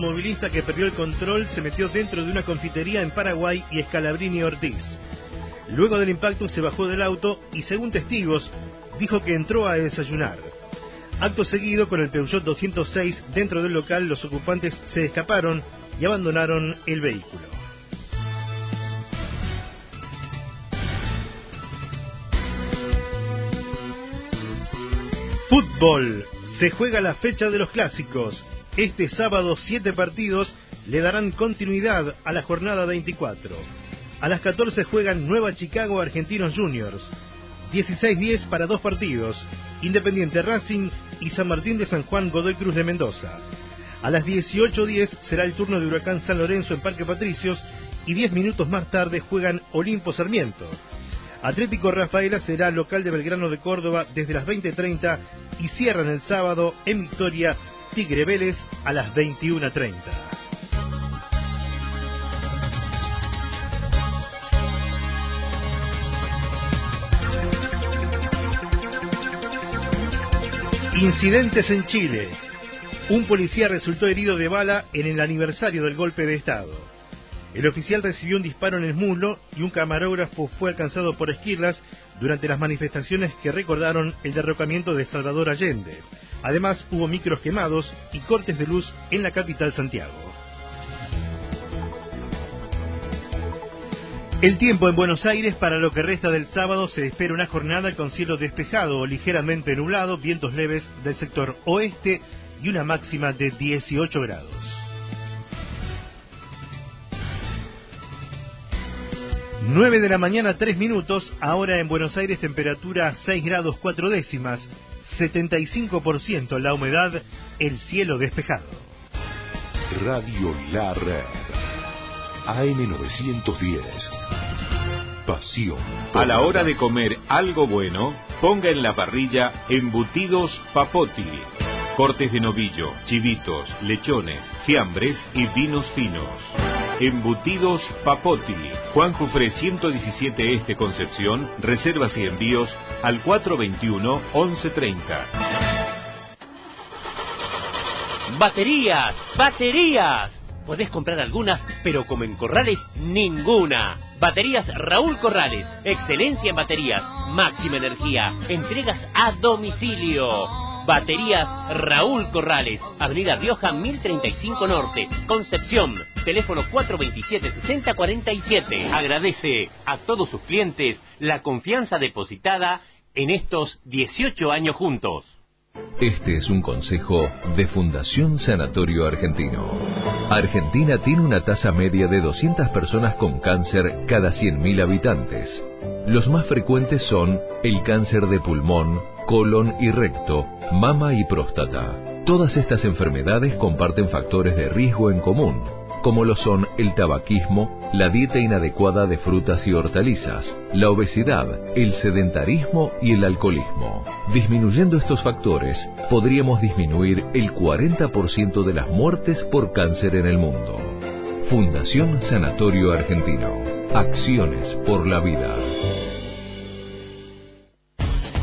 automovilista que perdió el control se metió dentro de una confitería en Paraguay y Escalabrini Ortiz. Luego del impacto se bajó del auto y según testigos dijo que entró a desayunar. Acto seguido con el Peugeot 206 dentro del local los ocupantes se escaparon y abandonaron el vehículo. Fútbol. Se juega la fecha de los clásicos. Este sábado siete partidos le darán continuidad a la jornada 24. A las 14 juegan Nueva Chicago Argentinos Juniors. 16-10 para dos partidos, Independiente Racing y San Martín de San Juan Godoy Cruz de Mendoza. A las 18.10 será el turno de Huracán San Lorenzo en Parque Patricios y 10 minutos más tarde juegan Olimpo Sarmiento. Atlético Rafaela será local de Belgrano de Córdoba desde las 20.30 y cierran el sábado en Victoria Tigre Vélez a las 21.30. Incidentes en Chile. Un policía resultó herido de bala en el aniversario del golpe de Estado. El oficial recibió un disparo en el muslo y un camarógrafo fue alcanzado por esquirlas durante las manifestaciones que recordaron el derrocamiento de Salvador Allende. Además, hubo micros quemados y cortes de luz en la capital Santiago. El tiempo en Buenos Aires para lo que resta del sábado se espera una jornada con cielo despejado o ligeramente nublado, vientos leves del sector oeste y una máxima de 18 grados. Nueve de la mañana, tres minutos, ahora en Buenos Aires temperatura 6 grados 4 décimas, 75% la humedad, el cielo despejado. Radio La Red. AM910. Pasión. A la hora de comer algo bueno, ponga en la parrilla embutidos Papotti. Cortes de novillo, chivitos, lechones, fiambres y vinos finos. Embutidos Papotti. Juan Jufré 117 Este Concepción. Reservas y envíos al 421 1130. Baterías, baterías. Podés comprar algunas, pero como en Corrales, ninguna. Baterías Raúl Corrales. Excelencia en baterías. Máxima energía. Entregas a domicilio. Baterías Raúl Corrales. Avenida Rioja 1035 Norte. Concepción. Teléfono 427-6047. Agradece a todos sus clientes la confianza depositada en estos 18 años juntos. Este es un consejo de Fundación Sanatorio Argentino. Argentina tiene una tasa media de 200 personas con cáncer cada 100.000 habitantes. Los más frecuentes son el cáncer de pulmón, colon y recto, mama y próstata. Todas estas enfermedades comparten factores de riesgo en común, como lo son el tabaquismo, la dieta inadecuada de frutas y hortalizas, la obesidad, el sedentarismo y el alcoholismo. Disminuyendo estos factores, podríamos disminuir el 40% de las muertes por cáncer en el mundo. Fundación Sanatorio Argentino. Acciones por la vida.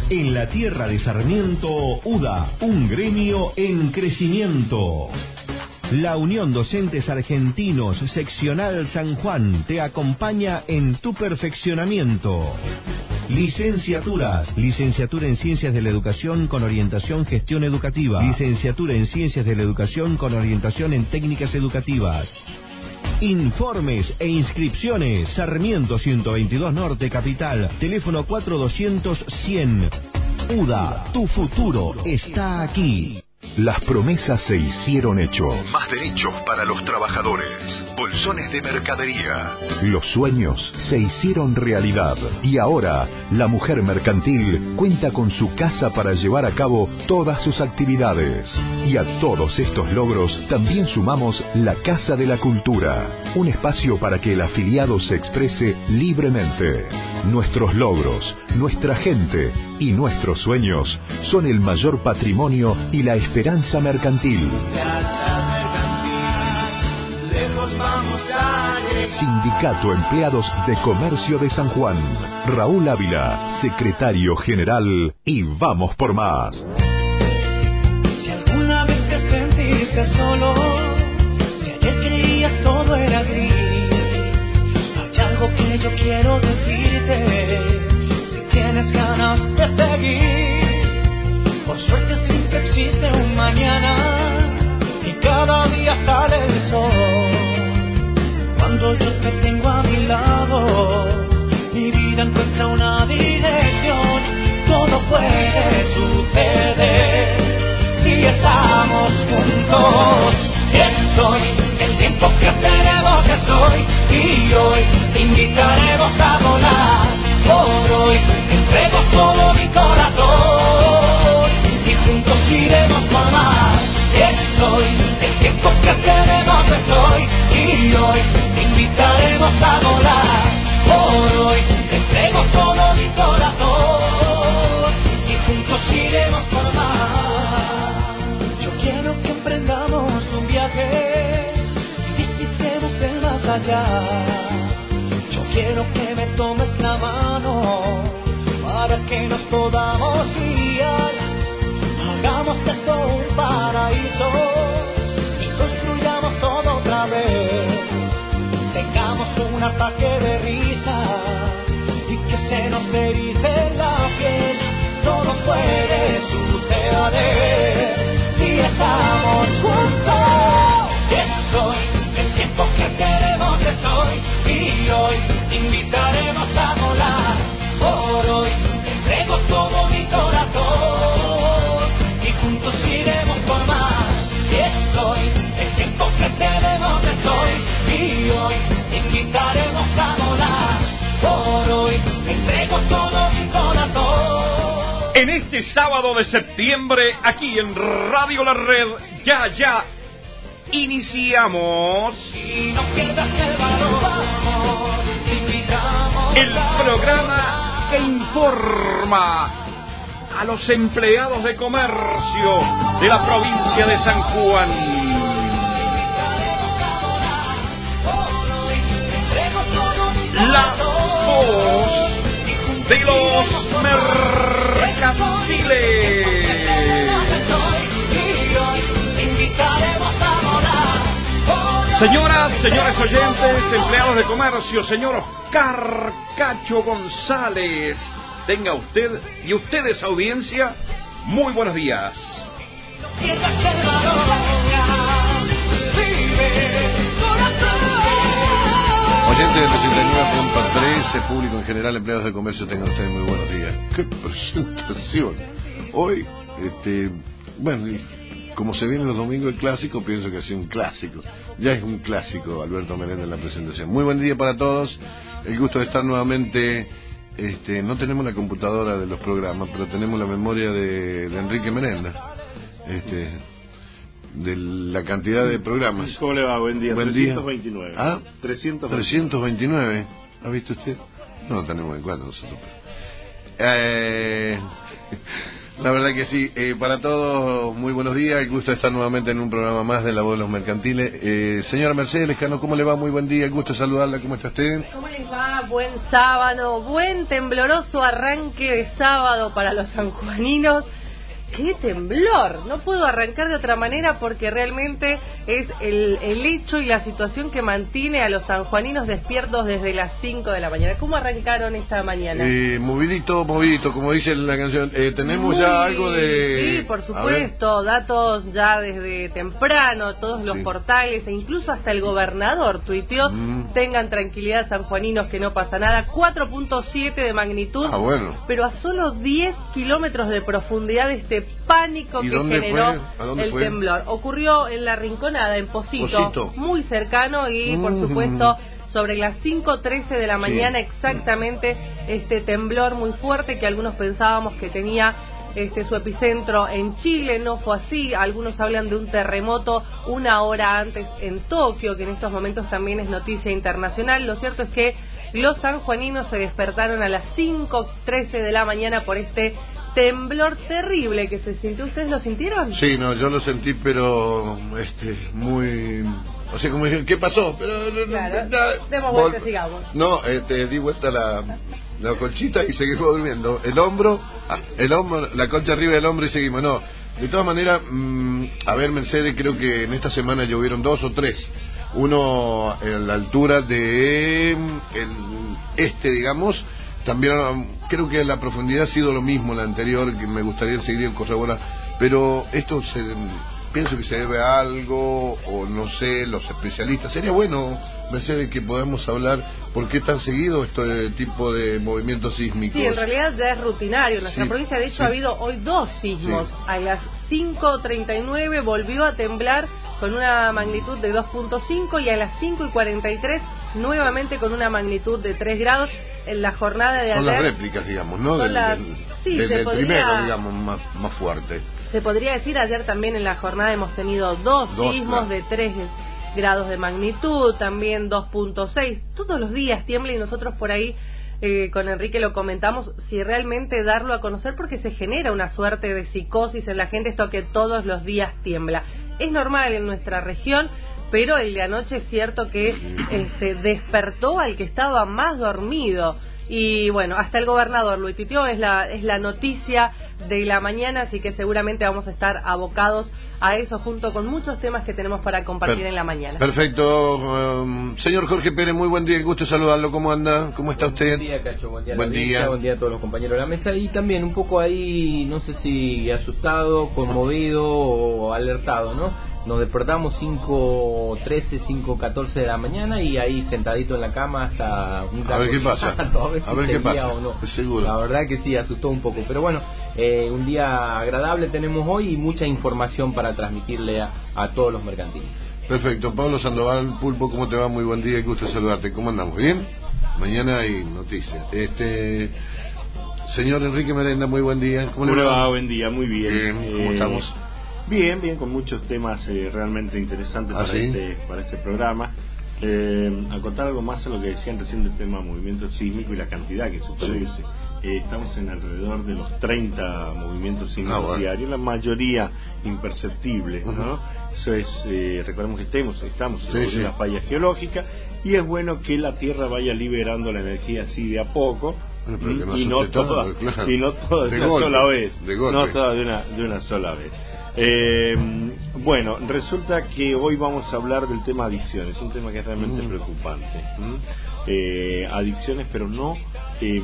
En la tierra de Sarmiento, UDA, un gremio en crecimiento. La Unión Docentes Argentinos Seccional San Juan te acompaña en tu perfeccionamiento. Licenciaturas. Licenciatura en Ciencias de la Educación con orientación Gestión Educativa. Licenciatura en Ciencias de la Educación con orientación en Técnicas Educativas. Informes e inscripciones. Sarmiento 122 Norte Capital. Teléfono 4200 100. UDA, tu futuro está aquí. Las promesas se hicieron hecho. Más derechos para los trabajadores. Bolsones de mercadería. Los sueños se hicieron realidad. Y ahora, la mujer mercantil cuenta con su casa para llevar a cabo todas sus actividades. Y a todos estos logros también sumamos la Casa de la Cultura. Un espacio para que el afiliado se exprese libremente. Nuestros logros, nuestra gente y nuestros sueños son el mayor patrimonio y la Esperanza Mercantil. Sindicato Empleados de Comercio de San Juan. Raúl Ávila, secretario general. Y vamos por más. Si alguna vez te sentiste solo, si ayer creías todo era gris, hay algo que yo quiero decirte. Si tienes ganas de seguir. Sale el sol. Cuando yo te tengo a mi lado, mi vida encuentra una dirección. Todo puede suceder si estamos juntos. Estoy, el tiempo que tenemos es hoy y hoy te invitaremos a volar. Por hoy entrego todo mi corazón Por hoy entrego todo mi corazón y juntos iremos por más. Yo quiero que emprendamos un viaje y visitemos el más allá. Yo quiero que me tomes la mano para que nos podamos Tengamos un sábado de septiembre, aquí en Radio La Red, ya, ya, iniciamos. Y no pierdas el valor, vamos, el programa que informa a los empleados de comercio de la provincia de San Juan. La voz de los Señoras, señores oyentes, empleados de comercio, señor Oscar Cacho González, tenga usted y ustedes audiencia, muy buenos días. Oyentes del 89.3, público en general, empleados de comercio, tengan ustedes muy buenos días. ¡Qué presentación! Hoy, este, bueno, como se viene los domingos el clásico, pienso que ha sido un clásico. Ya es un clásico, Alberto Menéndez, en la presentación. Muy buen día para todos. El gusto de estar nuevamente. Este, no tenemos la computadora de los programas, pero tenemos la memoria de, de Enrique Menéndez. Este, de la cantidad de programas. ¿Cómo le va? Buen día. Buen día. 329. ¿Ah? 329. 329. ¿Ha visto usted? No tenemos en cuenta nosotros. Eh, la verdad que sí. Eh, para todos, muy buenos días. El gusto de estar nuevamente en un programa más de La Voz de los Mercantiles. Eh, señora Mercedes Lescano, ¿cómo le va? Muy buen día. El gusto de saludarla. ¿Cómo está usted? ¿Cómo les va? Buen sábado, buen tembloroso arranque de sábado para los sanjuaninos. ¡Qué temblor! No puedo arrancar de otra manera porque realmente es el, el hecho y la situación que mantiene a los sanjuaninos despiertos desde las 5 de la mañana. ¿Cómo arrancaron esta mañana? Eh, movidito, movidito, como dice la canción. Eh, tenemos Muy- ya algo de... Sí, por supuesto, datos ya desde temprano, todos los Sí. portales e incluso hasta el gobernador tuiteó, Mm. tengan tranquilidad sanjuaninos que no pasa nada, 4.7 de magnitud, Ah, bueno. pero a solo 10 kilómetros de profundidad de este pánico ¿Y que generó el fue? temblor. Ocurrió en la Rinconada, en Posito, Posito. muy cercano y por Mm. supuesto sobre las 5.13 de la Sí. mañana exactamente este temblor muy fuerte que algunos pensábamos que tenía este su epicentro en Chile, no fue así, algunos hablan de un terremoto una hora antes en Tokio, que en estos momentos también es noticia internacional. Lo cierto es que los sanjuaninos se despertaron a las 5.13 de la mañana por este temblor terrible que se sintió. ¿Ustedes lo sintieron? Sí, no, yo lo sentí, pero este, muy... O sea, como dije, ¿qué pasó? Pero, no, no, Claro. ya- Demos vuelta, sigamos. No, este, di vuelta la, la colchita y seguimos durmiendo. El hombro, ah, el hombro, la colcha arriba del hombro y seguimos. No, de todas maneras, mm, a ver, Mercedes, creo que en esta semana llovieron dos o tres. Uno a la altura de mm, el este, digamos. También mm, creo que la profundidad ha sido lo mismo la anterior, que me gustaría seguir corroborar. Pero esto se pienso que se debe a algo, o no sé, los especialistas. Sería bueno, Mercedes, que podamos hablar por qué tan seguido este tipo de movimientos sísmicos. Sí, en realidad ya es rutinario. En nuestra Sí, provincia, de hecho, sí. ha habido hoy dos sismos. Sí. A las 5.39 volvió a temblar con una magnitud de 2.5 y a las 5.43 nuevamente con una magnitud de 3 grados en la jornada de Son las ayer. réplicas, digamos, ¿no? Del, las- del- sí, del- se del podría- primero, digamos, más, más fuerte. Se podría decir, ayer también en la jornada hemos tenido dos, Dos, sismos claro. de 3 grados de magnitud, también 2.6. Todos los días tiembla y nosotros por ahí eh, con Enrique lo comentamos, si realmente darlo a conocer porque se genera una suerte de psicosis en la gente, esto que todos los días tiembla. Es normal en nuestra región, pero el de anoche es cierto que este, despertó al que estaba más dormido. Y bueno, hasta el gobernador lo tuiteó, es la, es la noticia de la mañana, así que seguramente vamos a estar abocados a eso junto con muchos temas que tenemos para compartir Per- en la mañana. Perfecto. um, señor Jorge Pérez, muy buen día. Gusto saludarlo. ¿Cómo anda? ¿Cómo está usted? Buen día, Cacho. Buen día, a la Buen día. Buen día a todos los compañeros de la mesa. Y también un poco ahí, no sé si asustado, conmovido o alertado, ¿no? Nos despertamos 5.13, 5.14 de la mañana y ahí sentadito en la cama hasta un A ver qué pasa. a ver, A si ver qué pasa. o no. Seguro. La verdad que sí, asustó un poco. Pero bueno, eh, un día agradable tenemos hoy y mucha información para transmitirle a, a todos los mercantiles. Perfecto. Pablo Sandoval, Pulpo, ¿cómo te va? Muy buen día. Gusto saludarte. ¿Cómo andamos? ¿Bien? Mañana hay noticias. Este. Señor Enrique Merenda, muy buen día. ¿Cómo, ¿Cómo le le va? va? Buen día, muy bien. Bien, ¿cómo Eh, estamos? Bien, bien, con muchos temas eh, realmente interesantes ¿Ah, para, sí? este, para este programa. Eh, a contar algo más a lo que decían recién del tema movimiento sísmico y la cantidad que se produce. Eh, estamos en alrededor de los 30 movimientos sísmicos Ah, bueno. diarios, la mayoría imperceptibles, ¿no? Eso es, eh, recordemos que estemos, estamos Sí, sí. una falla geológica y es bueno que la Tierra vaya liberando la energía así de a poco Bueno, y, no toda, claro. y no toda de, una golpe, sola vez. de. No toda de una, de una sola vez. Eh, bueno, resulta que hoy vamos a hablar del tema adicciones, un tema que es realmente Mm. preocupante. Eh, adicciones, pero no, eh,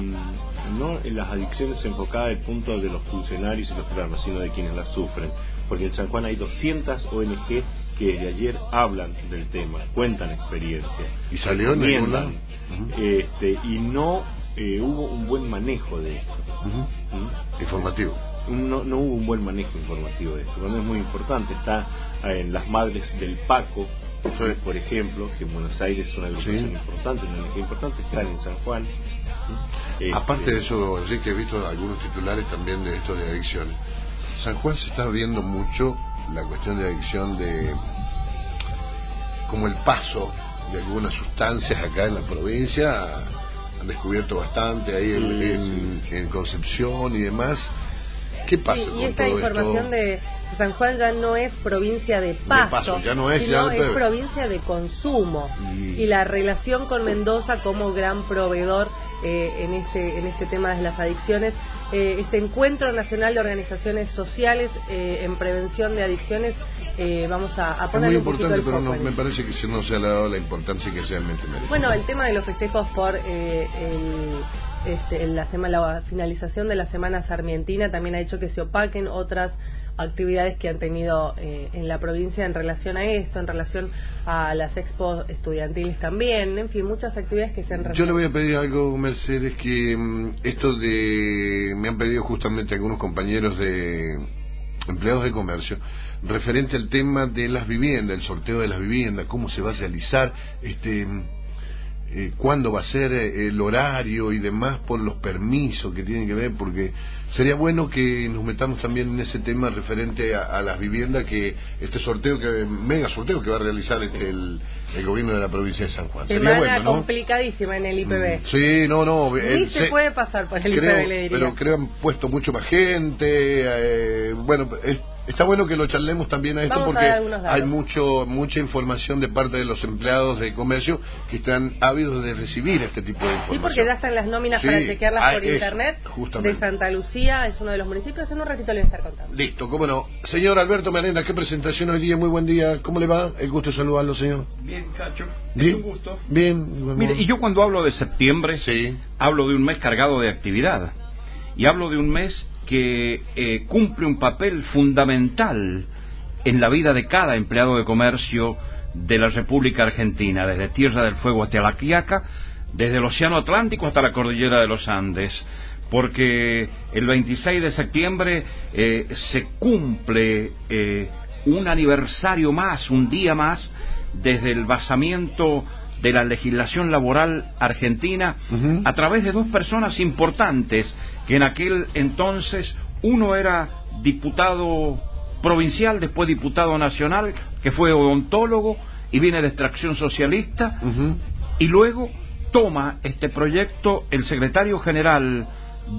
no en las adicciones enfocadas del punto de los funcionarios y los programas, sino de quienes las sufren. Porque en San Juan hay 200 ONG que desde ayer hablan del tema, cuentan experiencias. ¿Y salió en algún lado? este, y no eh, hubo un buen manejo de esto. Informativo. No, no hubo un buen manejo informativo de esto. Cuando es muy importante, está eh, en las madres del Paco, por ejemplo, que en Buenos Aires es una agrupación Sí. importante, una importante, están en San Juan. Este, Aparte de eso, Enrique, he visto algunos titulares también de esto de adicciones. San Juan se está viendo mucho la cuestión de adicción de como el paso de algunas sustancias acá en la provincia han descubierto bastante ahí en, en- en Concepción y demás. ¿Qué pasa Sí, con y esta todo información esto? de San Juan ya no es provincia de Paso, Paso, ya no es, sino ya- es provincia de consumo. Y- Y la relación con Mendoza como gran proveedor eh, en este en este tema de las adicciones, eh, este encuentro nacional de organizaciones sociales eh, en prevención de adicciones, eh, vamos a, a Es poner muy un poquito importante, pero no, me parece que si no se ha dado la importancia que realmente merece. Bueno, el tema de los festejos por eh, el, este, en la, semana, la finalización de la Semana Sarmientina también ha hecho que se opaquen otras actividades que han tenido eh, en la provincia en relación a esto, en relación a las expos estudiantiles también, en fin, muchas actividades que se han Yo le voy a pedir algo, Mercedes, que mm, esto de... Me han pedido justamente algunos compañeros de empleados de comercio, referente al tema de las viviendas, el sorteo de las viviendas, cómo se va a realizar, este, eh, cuándo va a ser eh, el horario y demás por los permisos que tienen que ver, porque sería bueno que nos metamos también en ese tema referente a, a las viviendas que este sorteo, que mega sorteo que va a realizar este el, el gobierno de la provincia de San Juan. Sería bueno, ¿no? complicadísima en el IPB. Sí, no, no. Ni eh, se puede pasar por el creo- IPB, le diría. Pero creo han puesto mucho más gente. eh, bueno, es- está bueno que lo charlemos también a esto Vamos porque hay mucho mucha información de parte de los empleados de comercio que están ávidos de recibir este tipo de Sí, información. porque ya están las nóminas Sí, para chequearlas ah, por internet. justamente. De Santa Lucía es uno de los municipios. En un ratito le voy a estar contando. Listo, cómo no. Señor Alberto Merenda, qué presentación hoy día, muy buen día. ¿Cómo le va? El gusto de saludarlo, señor. Bien, Cacho. Bien. Es un gusto. Bien. Mire, y yo cuando hablo de septiembre, hablo de un mes cargado de actividad. Y hablo de un mes que eh, cumple un papel fundamental en la vida de cada empleado de comercio de la República Argentina, desde Tierra del Fuego hasta La Quiaca, desde el Océano Atlántico hasta la Cordillera de los Andes, porque el 26 de septiembre eh, se cumple eh, un aniversario más, un día más, desde el basamiento de la legislación laboral argentina a través de dos personas importantes que en aquel entonces uno era diputado provincial, después diputado nacional, que fue odontólogo y viene de extracción socialista, y luego toma este proyecto el secretario general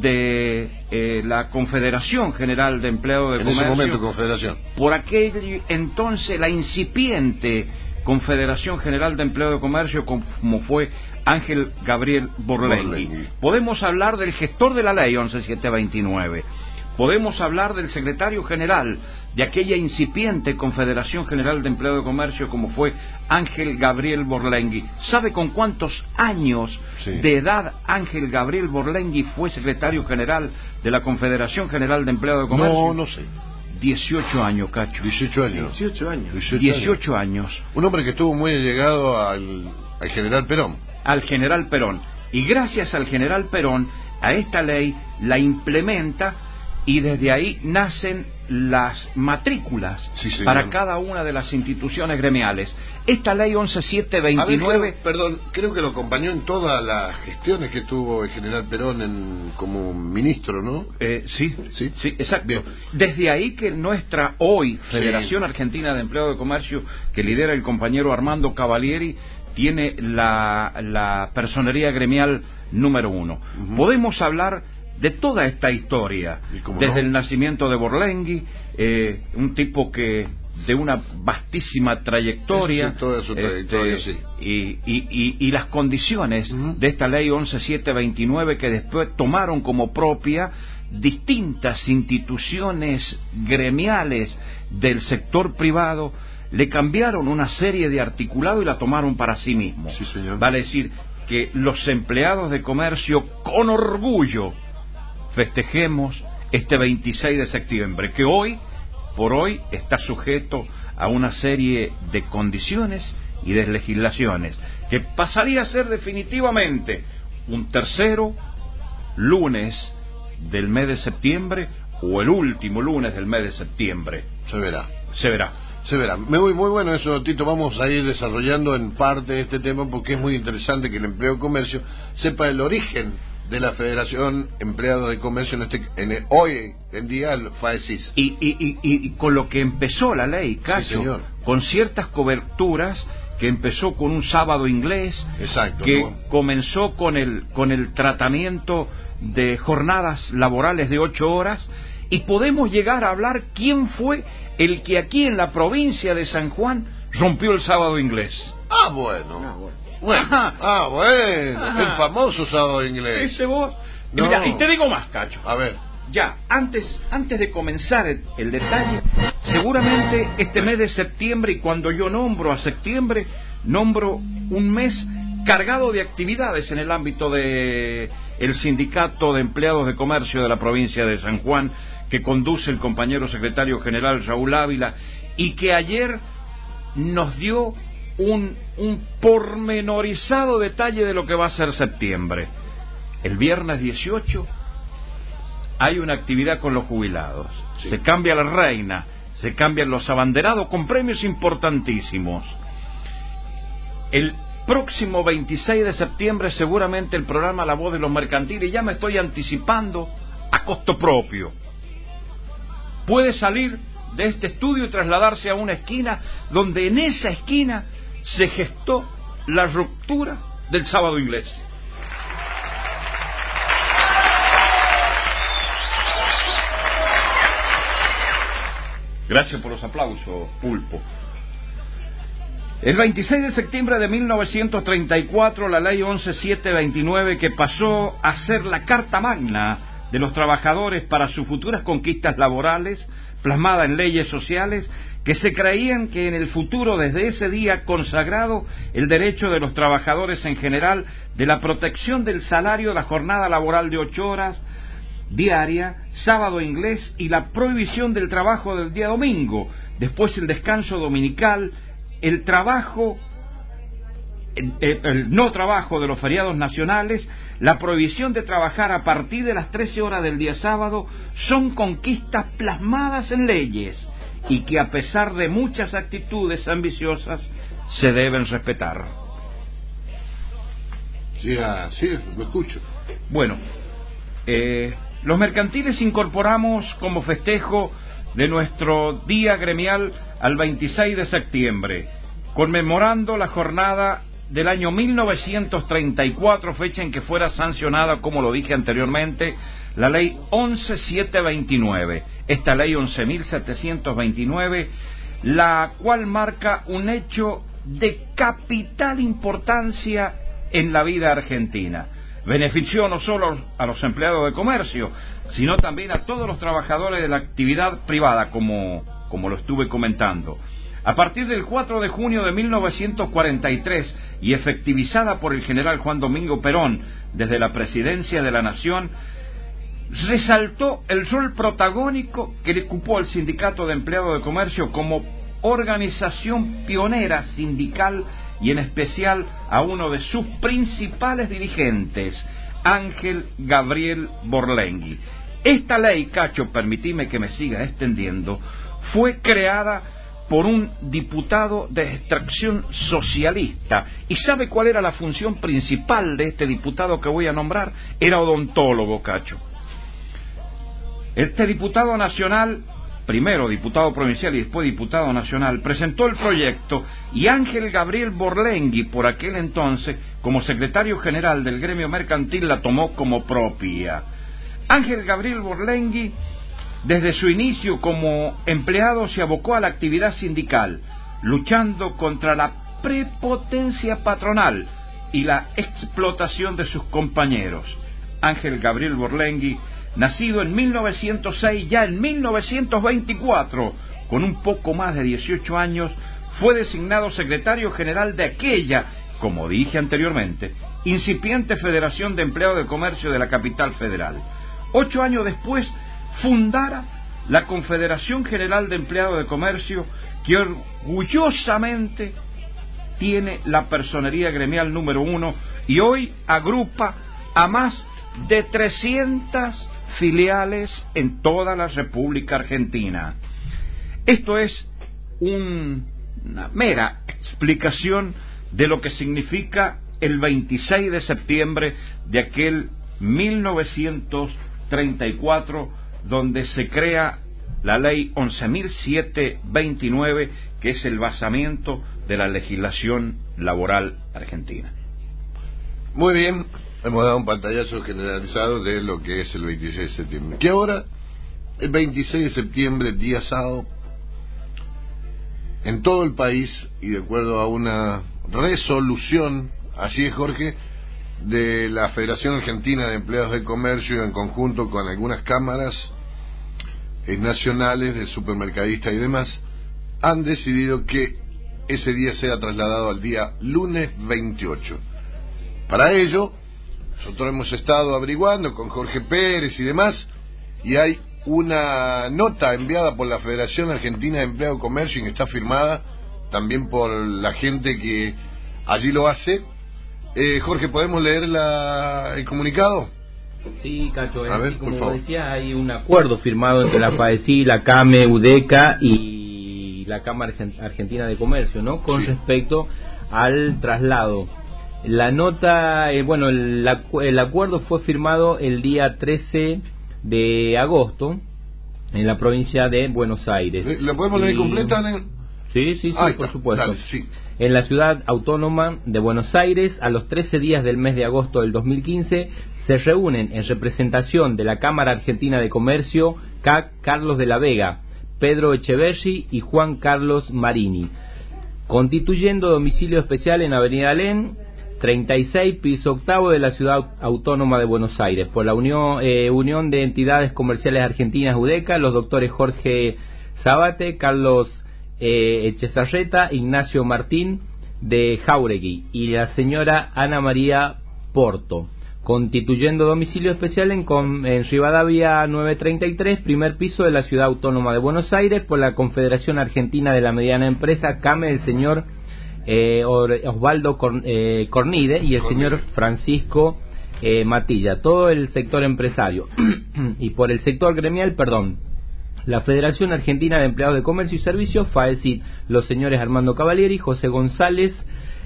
de eh, la Confederación General de Empleados de En Comercio. ese momento, Confederación. Por aquel entonces la incipiente Confederación General de Empleo de Comercio, como fue Ángel Gabriel Borlengui. Borlengui. Podemos hablar del gestor de la ley 11729. Podemos hablar del secretario general de aquella incipiente Confederación General de Empleo de Comercio como fue Ángel Gabriel Borlengui. ¿Sabe con cuántos años Sí. de edad Ángel Gabriel Borlengui fue secretario general de la Confederación General de Empleo de Comercio? No, no sé. 18 años, Cacho. 18 años. 18 años. 18 años. Un hombre que estuvo muy llegado al, al general Perón. Al general Perón. Y gracias al general Perón, a esta ley la implementa y desde ahí nacen las matrículas Sí, para cada una de las instituciones gremiales. Esta ley A ver, 11729 creo- perdón, creo que lo acompañó en todas las gestiones que tuvo el general Perón en, como ministro, ¿no? Eh, sí, Sí. sí, exacto. Bien. Desde ahí que nuestra hoy Federación Argentina de Empleo de Comercio, que lidera el compañero Armando Cavalieri, tiene la, la personería gremial número uno. Podemos hablar de toda esta historia, ¿Y cómo desde no? el nacimiento de Borlengui, eh, un tipo que de una vastísima trayectoria, Sí, toda su trayectoria, sí. y, y- y- y las condiciones de esta ley 11729 que después tomaron como propia distintas instituciones gremiales del sector privado le cambiaron una serie de articulado y la tomaron para sí mismos. Sí, señor. Vale decir que los empleados de comercio con orgullo festejemos este 26 de septiembre, que hoy, por hoy, está sujeto a una serie de condiciones y de legislaciones, que pasaría a ser definitivamente un tercero lunes del mes de septiembre o el último lunes del mes de septiembre. Se verá. Se verá. Se verá. Me voy muy bueno eso, Tito. Vamos a ir desarrollando en parte este tema porque es muy interesante que el empleo de comercio sepa el origen de la Federación Empleados de Comercio en este, en el- hoy en día, el FAESIS. Y, y, y, y con lo que empezó la ley, Cacho, señor. con ciertas coberturas que empezó con un sábado inglés, Exacto. que ¿no? comenzó con el, con el tratamiento de jornadas laborales de ocho horas, y podemos llegar a hablar quién fue el que aquí en la provincia de San Juan rompió el sábado inglés. Ah, bueno. Bueno. Ajá. Ah, bueno. Ajá. El famoso sábado inglés. ¿Ese vos? No. mira, y te digo más, Cacho. A ver. Ya, antes, antes de comenzar el, el detalle, seguramente este mes de septiembre, y cuando yo nombro a septiembre, nombro un mes cargado de actividades en el ámbito de el sindicato de empleados de comercio de la provincia de San Juan, que conduce el compañero secretario general Raúl Ávila, y que ayer nos dio un, un pormenorizado detalle de lo que va a ser septiembre. El viernes 18 hay una actividad con los jubilados. Sí. Se cambia la reina, se cambian los abanderados con premios importantísimos. El próximo 26 de septiembre seguramente el programa La Voz de los Mercantiles, ya me estoy anticipando a costo propio. Puede salir de este estudio y trasladarse a una esquina donde en esa esquina se gestó la ruptura del sábado inglés. Gracias por los aplausos, Pulpo. El 26 de septiembre de 1934, la ley 11729, que pasó a ser la carta magna de los trabajadores para sus futuras conquistas laborales, plasmada en leyes sociales, que se creían que en el futuro, desde ese día consagrado, el derecho de los trabajadores en general de la protección del salario, la jornada laboral de ocho horas, diaria, sábado inglés y la prohibición del trabajo del día domingo, después el descanso dominical, el trabajo el, no trabajo de los feriados nacionales, la prohibición de trabajar a partir de las 13 horas del día sábado son conquistas plasmadas en leyes y que a pesar de muchas actitudes ambiciosas se deben respetar. Sí, ah, sí, lo escucho. Bueno, eh, los mercantiles incorporamos como festejo de nuestro día gremial al 26 de septiembre, conmemorando la jornada del año 1934, fecha en que fuera sancionada, como lo dije anteriormente, la ley 11729. Esta ley 11729, la cual marca un hecho de capital importancia en la vida argentina. Benefició no solo a los empleados de comercio, sino también a todos los trabajadores de la actividad privada, como, como lo estuve comentando. A partir del 4 de junio de 1943 y efectivizada por el general Juan Domingo Perón desde la presidencia de la Nación, resaltó el rol protagónico que le ocupó al Sindicato de Empleados de Comercio como organización pionera sindical y en especial a uno de sus principales dirigentes, Ángel Gabriel Borlengui. Esta ley, Cacho, permitime que me siga extendiendo, fue creada por un diputado de extracción socialista. ¿Y sabe cuál era la función principal de este diputado que voy a nombrar? Era odontólogo, Cacho. Este diputado nacional, primero diputado provincial y después diputado nacional, presentó el proyecto y Ángel Gabriel Borlengui, por aquel entonces, como secretario general del gremio mercantil, la tomó como propia. Ángel Gabriel Borlengui desde su inicio como empleado se abocó a la actividad sindical, luchando contra la prepotencia patronal y la explotación de sus compañeros. Ángel Gabriel Borlengui, nacido en 1906, ya en 1924, con un poco más de 18 años, fue designado secretario general de aquella, como dije anteriormente, incipiente Federación de Empleados de Comercio de la capital federal. Ocho años después fundara la Confederación General de Empleados de Comercio, que orgullosamente tiene la personería gremial número uno y hoy agrupa a más de 300 filiales en toda la República Argentina. Esto es una mera explicación de lo que significa el 26 de septiembre de aquel 1934 donde se crea la ley 11.729, que es el basamiento de la legislación laboral argentina. Muy bien, hemos dado un pantallazo generalizado de lo que es el 26 de septiembre. Que ahora, el 26 de septiembre, día sábado, en todo el país, y de acuerdo a una resolución, así es Jorge, de la Federación Argentina de Empleados de Comercio en conjunto con algunas cámaras nacionales de supermercadistas y demás, han decidido que ese día sea trasladado al día lunes 28. Para ello, nosotros hemos estado averiguando con Jorge Pérez y demás, y hay una nota enviada por la Federación Argentina de Empleado de Comercio y que está firmada también por la gente que allí lo hace, eh, Jorge, ¿podemos leer la, el comunicado? Sí, Cacho, como decía, hay un acuerdo firmado entre la FAECI, la CAME, UDECA y la Cámara Argentina de Comercio, ¿no? Con respecto al traslado. La nota, eh, bueno, el, el, acuerdo fue firmado el día 13 de agosto en la provincia de Buenos Aires. ¿La podemos leer completa? Sí, sí, sí, por supuesto. sí en la ciudad autónoma de Buenos Aires. A los 13 días del mes de agosto del 2015 se reúnen en representación de la Cámara Argentina de Comercio Carlos de la Vega, Pedro Echeverri y Juan Carlos Marini, constituyendo domicilio especial en Avenida Alén, 36, piso octavo de la Ciudad Autónoma de Buenos Aires, por la Unión, eh, Unión de Entidades Comerciales Argentinas UDECA, los doctores Jorge Zabate, Carlos eh, Echezarreta, Ignacio Martín de Jauregui. Y la señora Ana María Porto, constituyendo domicilio especial en, en Rivadavia 933, primer piso de la Ciudad Autónoma de Buenos Aires, por la Confederación Argentina de la Mediana Empresa, CAME, el señor eh, Osvaldo eh, Cornide y el señor Francisco eh, Matilla, todo el sector empresario. y por el sector gremial, perdón, la Federación Argentina de Empleados de Comercio y Servicios, FAECIT, los señores Armando Cavalieri, José González,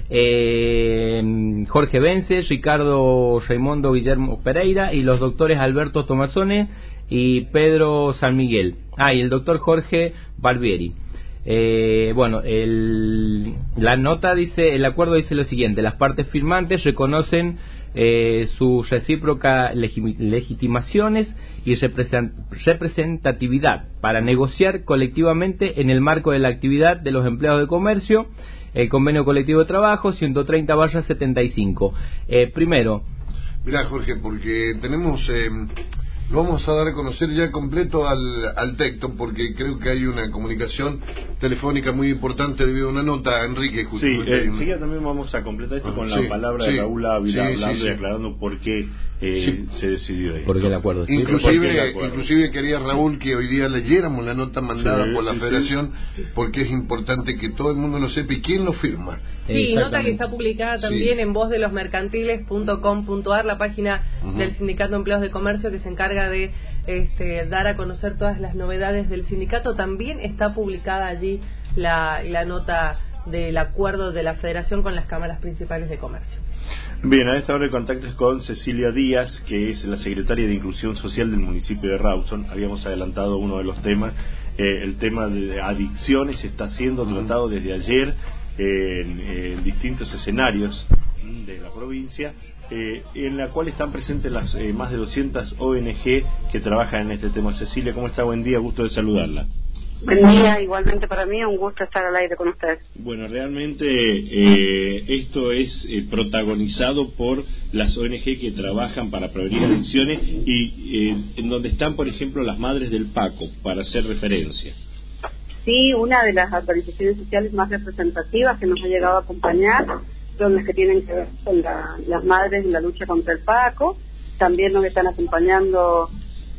eh, Jorge Vence, Ricardo Raimundo Guillermo Pereira y los doctores Alberto Tomazone y Pedro San Miguel. Ah, y el doctor Jorge Barbieri. Eh, bueno, el, la nota dice, el acuerdo dice lo siguiente, las partes firmantes reconocen eh, sus recíprocas legitimaciones y representatividad para negociar colectivamente en el marco de la actividad de los empleados de comercio el convenio colectivo de trabajo 130 barra 75. Eh, primero. Mira, Jorge, porque tenemos. Eh, lo vamos a dar a conocer ya completo al, al texto porque creo que hay una comunicación telefónica muy importante debido a una nota, Enrique. Sí, eh, también vamos a completar esto con la palabra de Raúl Ávila hablando y aclarando por qué eh, se decidió ahí. Porque el acuerdo. Inclusive, inclusive quería Raúl que hoy día leyéramos la nota mandada por la Federación, porque es importante que todo el mundo lo sepa y quién lo firma. Sí, nota que está publicada también en voz de los mercantiles.com.ar, la página del Sindicato de Empleados de Comercio que se encarga de este, dar a conocer todas las novedades del sindicato. También está publicada allí la, la nota del acuerdo de la Federación con las cámaras principales de comercio. Bien, a esta hora el contacto es con Cecilia Díaz, que es la secretaria de Inclusión Social del municipio de Rawson. Habíamos adelantado uno de los temas, eh, el tema de adicciones está siendo tratado desde ayer en, distintos escenarios de la provincia, eh, en la cual están presentes las eh, más de 200 ONG que trabajan en este tema. Cecilia, ¿cómo está? Buen día, gusto de saludarla. Buen día, igualmente para mí, un gusto estar al aire con ustedes. Bueno, realmente eh, esto es eh, protagonizado por las ONG que trabajan para prevenir adicciones y eh, en donde están, por ejemplo, las madres del Paco, para hacer referencia. Sí, una de las organizaciones sociales más representativas que nos ha llegado a acompañar son las que tienen que ver con las madres en la lucha contra el Paco. También nos están acompañando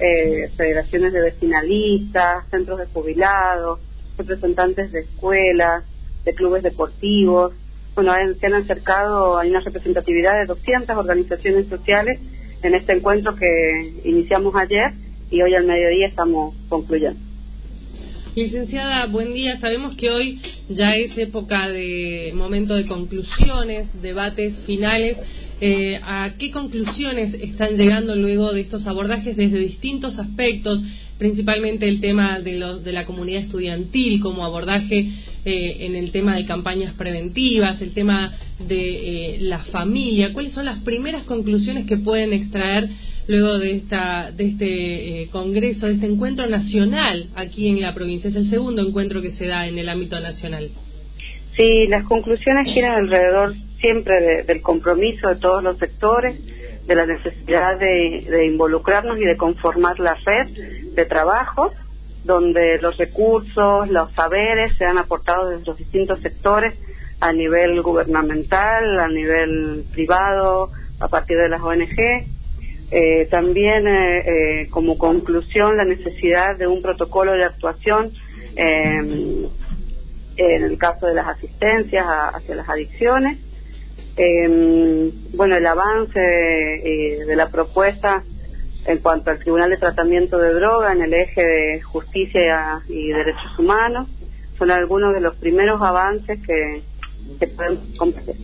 eh, federaciones de vecinalistas, centros de jubilados, representantes de escuelas, de clubes deportivos. Bueno, se han acercado, hay una representatividad de 200 organizaciones sociales en este encuentro que iniciamos ayer y hoy al mediodía estamos concluyendo. Licenciada, buen día. Sabemos que hoy ya es época de momento de conclusiones, debates finales eh, ¿A qué conclusiones están llegando luego de estos abordajes desde distintos aspectos, principalmente el tema de, los, de la comunidad estudiantil como abordaje eh, en el tema de campañas preventivas, el tema de eh, la familia? ¿Cuáles son las primeras conclusiones que pueden extraer luego de, esta, de este congreso, de este encuentro nacional aquí en la provincia? Es el segundo encuentro que se da en el ámbito nacional. Sí, las conclusiones giran alrededor siempre del compromiso de todos los sectores, de la necesidad de, involucrarnos y de conformar la red de trabajo, donde los recursos, los saberes sean aportados desde los distintos sectores a nivel gubernamental, a nivel privado, a partir de las ONG. Eh, también, eh, eh, como conclusión, la necesidad de un protocolo de actuación en el caso de las asistencias hacia las adicciones eh, bueno, el avance eh, de la propuesta en cuanto al Tribunal de Tratamiento de Droga en el eje de justicia y derechos humanos son algunos de los primeros avances que, que podemos compartir.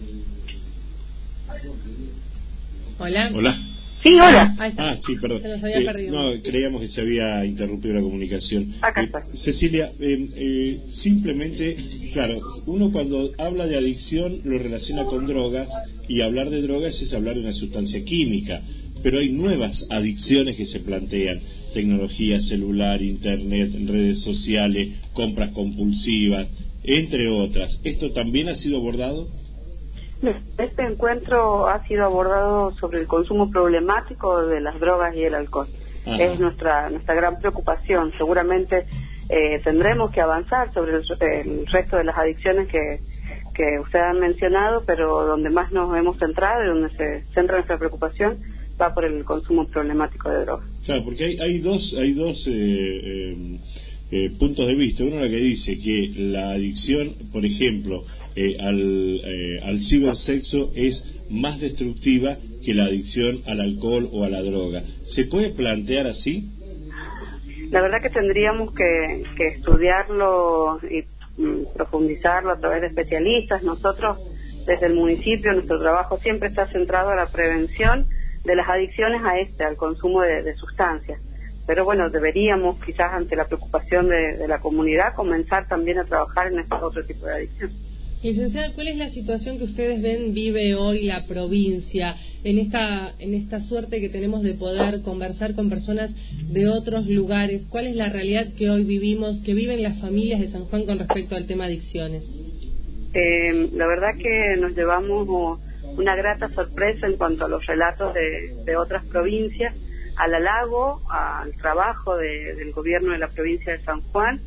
Hola. Hola. Sí, hola. Ah, sí, perdón. Eh, no, creíamos que se había interrumpido la comunicación. Acá está. Eh, Cecilia, eh, eh, simplemente, claro, uno cuando habla de adicción lo relaciona con drogas y hablar de drogas es hablar de una sustancia química, pero hay nuevas adicciones que se plantean, tecnología celular, internet, redes sociales, compras compulsivas, entre otras. ¿Esto también ha sido abordado? Este encuentro ha sido abordado sobre el consumo problemático de las drogas y el alcohol. Es nuestra nuestra gran preocupación. Seguramente eh, tendremos que avanzar sobre el, resto de las adicciones que, que usted ha mencionado, pero donde más nos hemos centrado y donde se centra nuestra preocupación va por el consumo problemático de drogas. Claro, porque hay, hay dos, hay dos eh, eh, puntos de vista. Uno la que dice que la adicción, por ejemplo, al, al cibersexo es más destructiva que la adicción al alcohol o a la droga. ¿Se puede plantear así? La verdad que tendríamos que, que estudiarlo y mm, profundizarlo a través de especialistas. Nosotros, desde el municipio, nuestro trabajo siempre está centrado a la prevención de las adicciones a este, al consumo de, sustancias. Pero bueno, deberíamos, quizás ante la preocupación de la comunidad, comenzar también a trabajar en este otro tipo de adicción. Licenciada, ¿cuál es la situación que ustedes ven vive hoy la provincia en esta en esta suerte que tenemos de poder conversar con personas de otros lugares? ¿Cuál es la realidad que hoy vivimos, que viven las familias de San Juan con respecto al tema adicciones? Eh, la verdad que nos llevamos una grata sorpresa en cuanto a los relatos de, otras provincias, al halago, al trabajo del gobierno de la provincia de San Juan,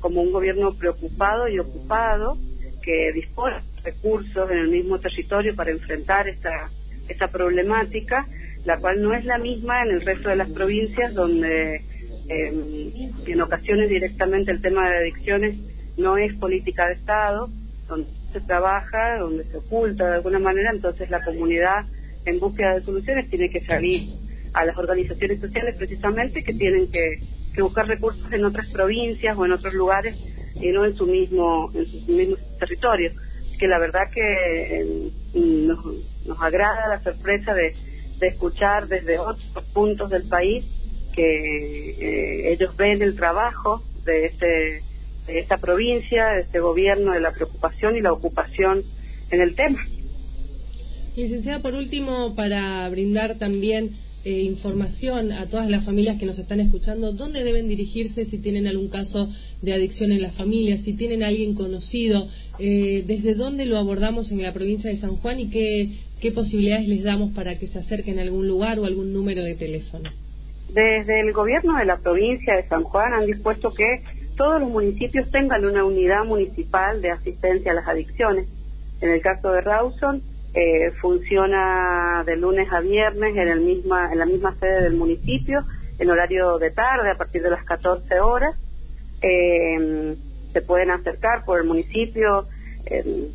como un gobierno preocupado y ocupado que dispone de recursos en el mismo territorio para enfrentar esta, esta problemática, la cual no es la misma en el resto de las provincias donde em, en ocasiones directamente el tema de adicciones no es política de Estado, donde se trabaja, donde se oculta de alguna manera, entonces la comunidad en búsqueda de soluciones tiene que salir a las organizaciones sociales precisamente que tienen que buscar recursos en otras provincias o en otros lugares y no en su mismo, en su mismo territorio. que la verdad que eh, nos, nos agrada la sorpresa de, de escuchar desde otros puntos del país que eh, ellos ven el trabajo de, este, de esta provincia, de este gobierno, de la preocupación y la ocupación en el tema. Licenciada, por último, para brindar también eh, información a todas las familias que nos están escuchando, dónde deben dirigirse si tienen algún caso de adicción en la familia, si tienen a alguien conocido, eh, desde dónde lo abordamos en la provincia de San Juan y qué, qué posibilidades les damos para que se acerquen a algún lugar o algún número de teléfono. Desde el gobierno de la provincia de San Juan han dispuesto que todos los municipios tengan una unidad municipal de asistencia a las adicciones. En el caso de Rawson, eh, funciona de lunes a viernes en, el misma, en la misma sede del municipio, en horario de tarde, a partir de las 14 horas. Eh, se pueden acercar por el municipio, eh,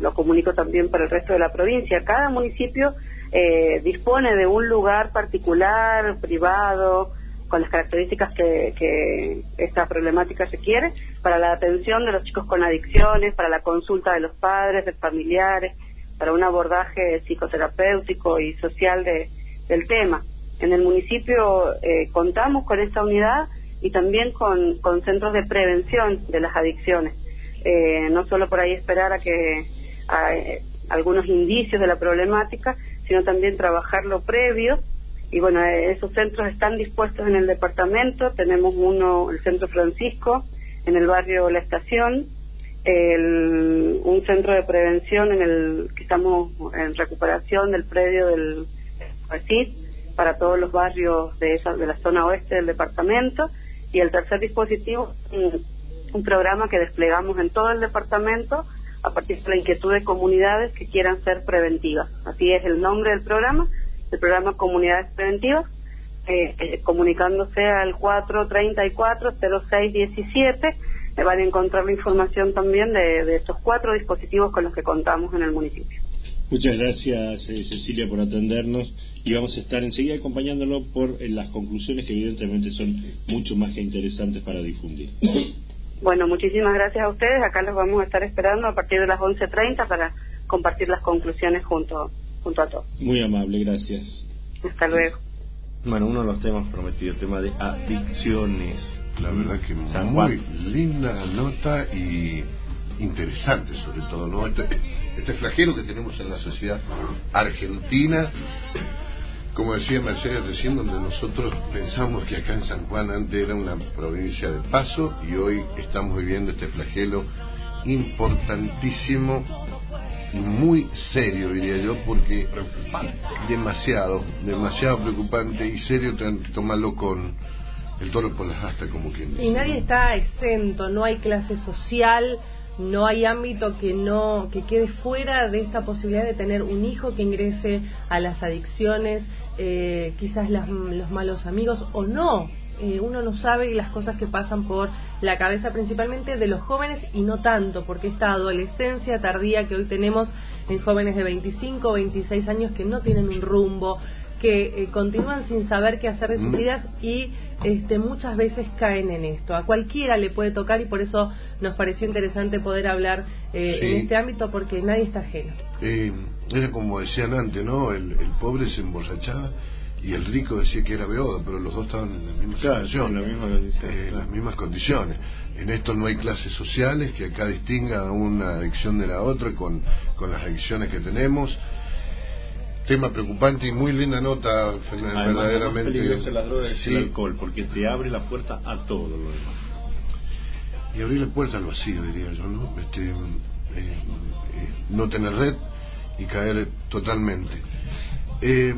lo comunico también para el resto de la provincia. Cada municipio eh, dispone de un lugar particular, privado, con las características que, que esta problemática requiere, para la atención de los chicos con adicciones, para la consulta de los padres, de familiares, para un abordaje psicoterapéutico y social de, del tema. En el municipio eh, contamos con esta unidad y también con, centros de prevención de las adicciones. Eh, no solo por ahí esperar a que a, eh, algunos indicios de la problemática, sino también trabajar lo previo. Y bueno, esos centros están dispuestos en el departamento. Tenemos uno, el Centro Francisco, en el barrio La Estación, el, un centro de prevención en el que estamos en recuperación del predio del CID para todos los barrios de, esa, de la zona oeste del departamento y el tercer dispositivo un, un programa que desplegamos en todo el departamento a partir de la inquietud de comunidades que quieran ser preventivas. Así es el nombre del programa, el programa Comunidades Preventivas, eh, eh, comunicándose al 434-0617 van a encontrar la información también de, estos cuatro dispositivos con los que contamos en el municipio. Muchas gracias, eh, Cecilia, por atendernos y vamos a estar enseguida acompañándolo por eh, las conclusiones que evidentemente son mucho más que interesantes para difundir. Bueno, muchísimas gracias a ustedes. Acá los vamos a estar esperando a partir de las 11.30 para compartir las conclusiones junto, junto a todos. Muy amable, gracias. Hasta luego. Bueno, uno de los temas prometidos, el tema de adicciones la verdad que muy linda nota y interesante sobre todo, ¿no? Este, este, flagelo que tenemos en la sociedad argentina, como decía Mercedes recién, donde nosotros pensamos que acá en San Juan antes era una provincia de paso y hoy estamos viviendo este flagelo importantísimo y muy serio, diría yo, porque demasiado, demasiado preocupante y serio tomarlo con el toro por las astas, como quien dice. Y nadie está exento, no hay clase social, no hay ámbito que no que quede fuera de esta posibilidad de tener un hijo que ingrese a las adicciones eh, quizás las, los malos amigos o no. Eh, uno no sabe las cosas que pasan por la cabeza principalmente de los jóvenes y no tanto, porque esta adolescencia tardía que hoy tenemos en jóvenes de 25 o 26 años que no tienen un rumbo, que eh, continúan sin saber qué hacer de sus Mm. vidas y este, muchas veces caen en esto. A cualquiera le puede tocar y por eso nos pareció interesante poder hablar eh, Sí. en este ámbito porque nadie está ajeno. Eh, era como decían antes, ¿no? El, el pobre se emborrachaba y el rico decía que era beodo, pero los dos estaban en la misma Claro, situación, en la misma condición, eh, claro. las mismas condiciones. En esto no hay clases sociales que acá distinga una adicción de la otra con, con las adicciones que tenemos. Tema preocupante y muy linda nota, Además, verdaderamente. peligroso de las drogas es Sí. el alcohol, porque te abre la puerta a todo lo demás. y abrir la puerta al vacío, diría yo, ¿no? Este, eh, eh, no tener red y caer totalmente. Eh,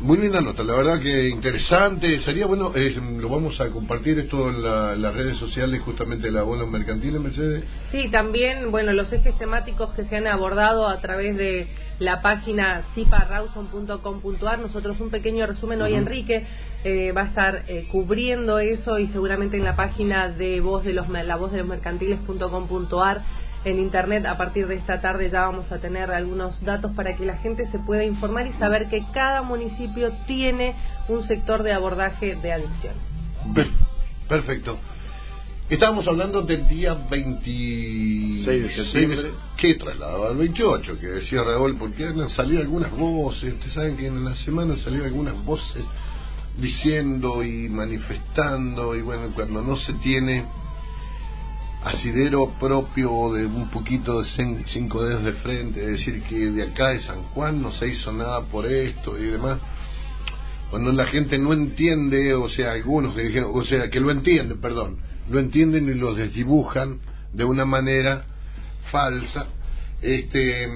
muy linda nota, la verdad que interesante. Sería bueno, eh, lo vamos a compartir esto en, la- las redes sociales, justamente la bola mercantil, Mercedes. Sí, también, bueno, los ejes temáticos que se han abordado a través de la página ciparawson.com.ar. Nosotros un pequeño resumen hoy. Enrique eh, va a estar eh, cubriendo eso y seguramente en la página de voz de los la voz de los mercantiles.com.ar en internet a partir de esta tarde ya vamos a tener algunos datos para que la gente se pueda informar y saber que cada municipio tiene un sector de abordaje de adicciones. Per- perfecto. Estábamos hablando del día 26 de septiembre. que trasladaba al 28, que decía Raúl, porque han salido algunas voces, ustedes saben que en la semana salieron algunas voces diciendo y manifestando, y bueno, cuando no se tiene asidero propio de un poquito de cin- cinco dedos de frente, decir, que de acá de San Juan no se hizo nada por esto y demás, cuando la gente no entiende, o sea, algunos dijeron, o sea, que lo entienden, perdón, lo entienden y lo desdibujan de una manera falsa, este,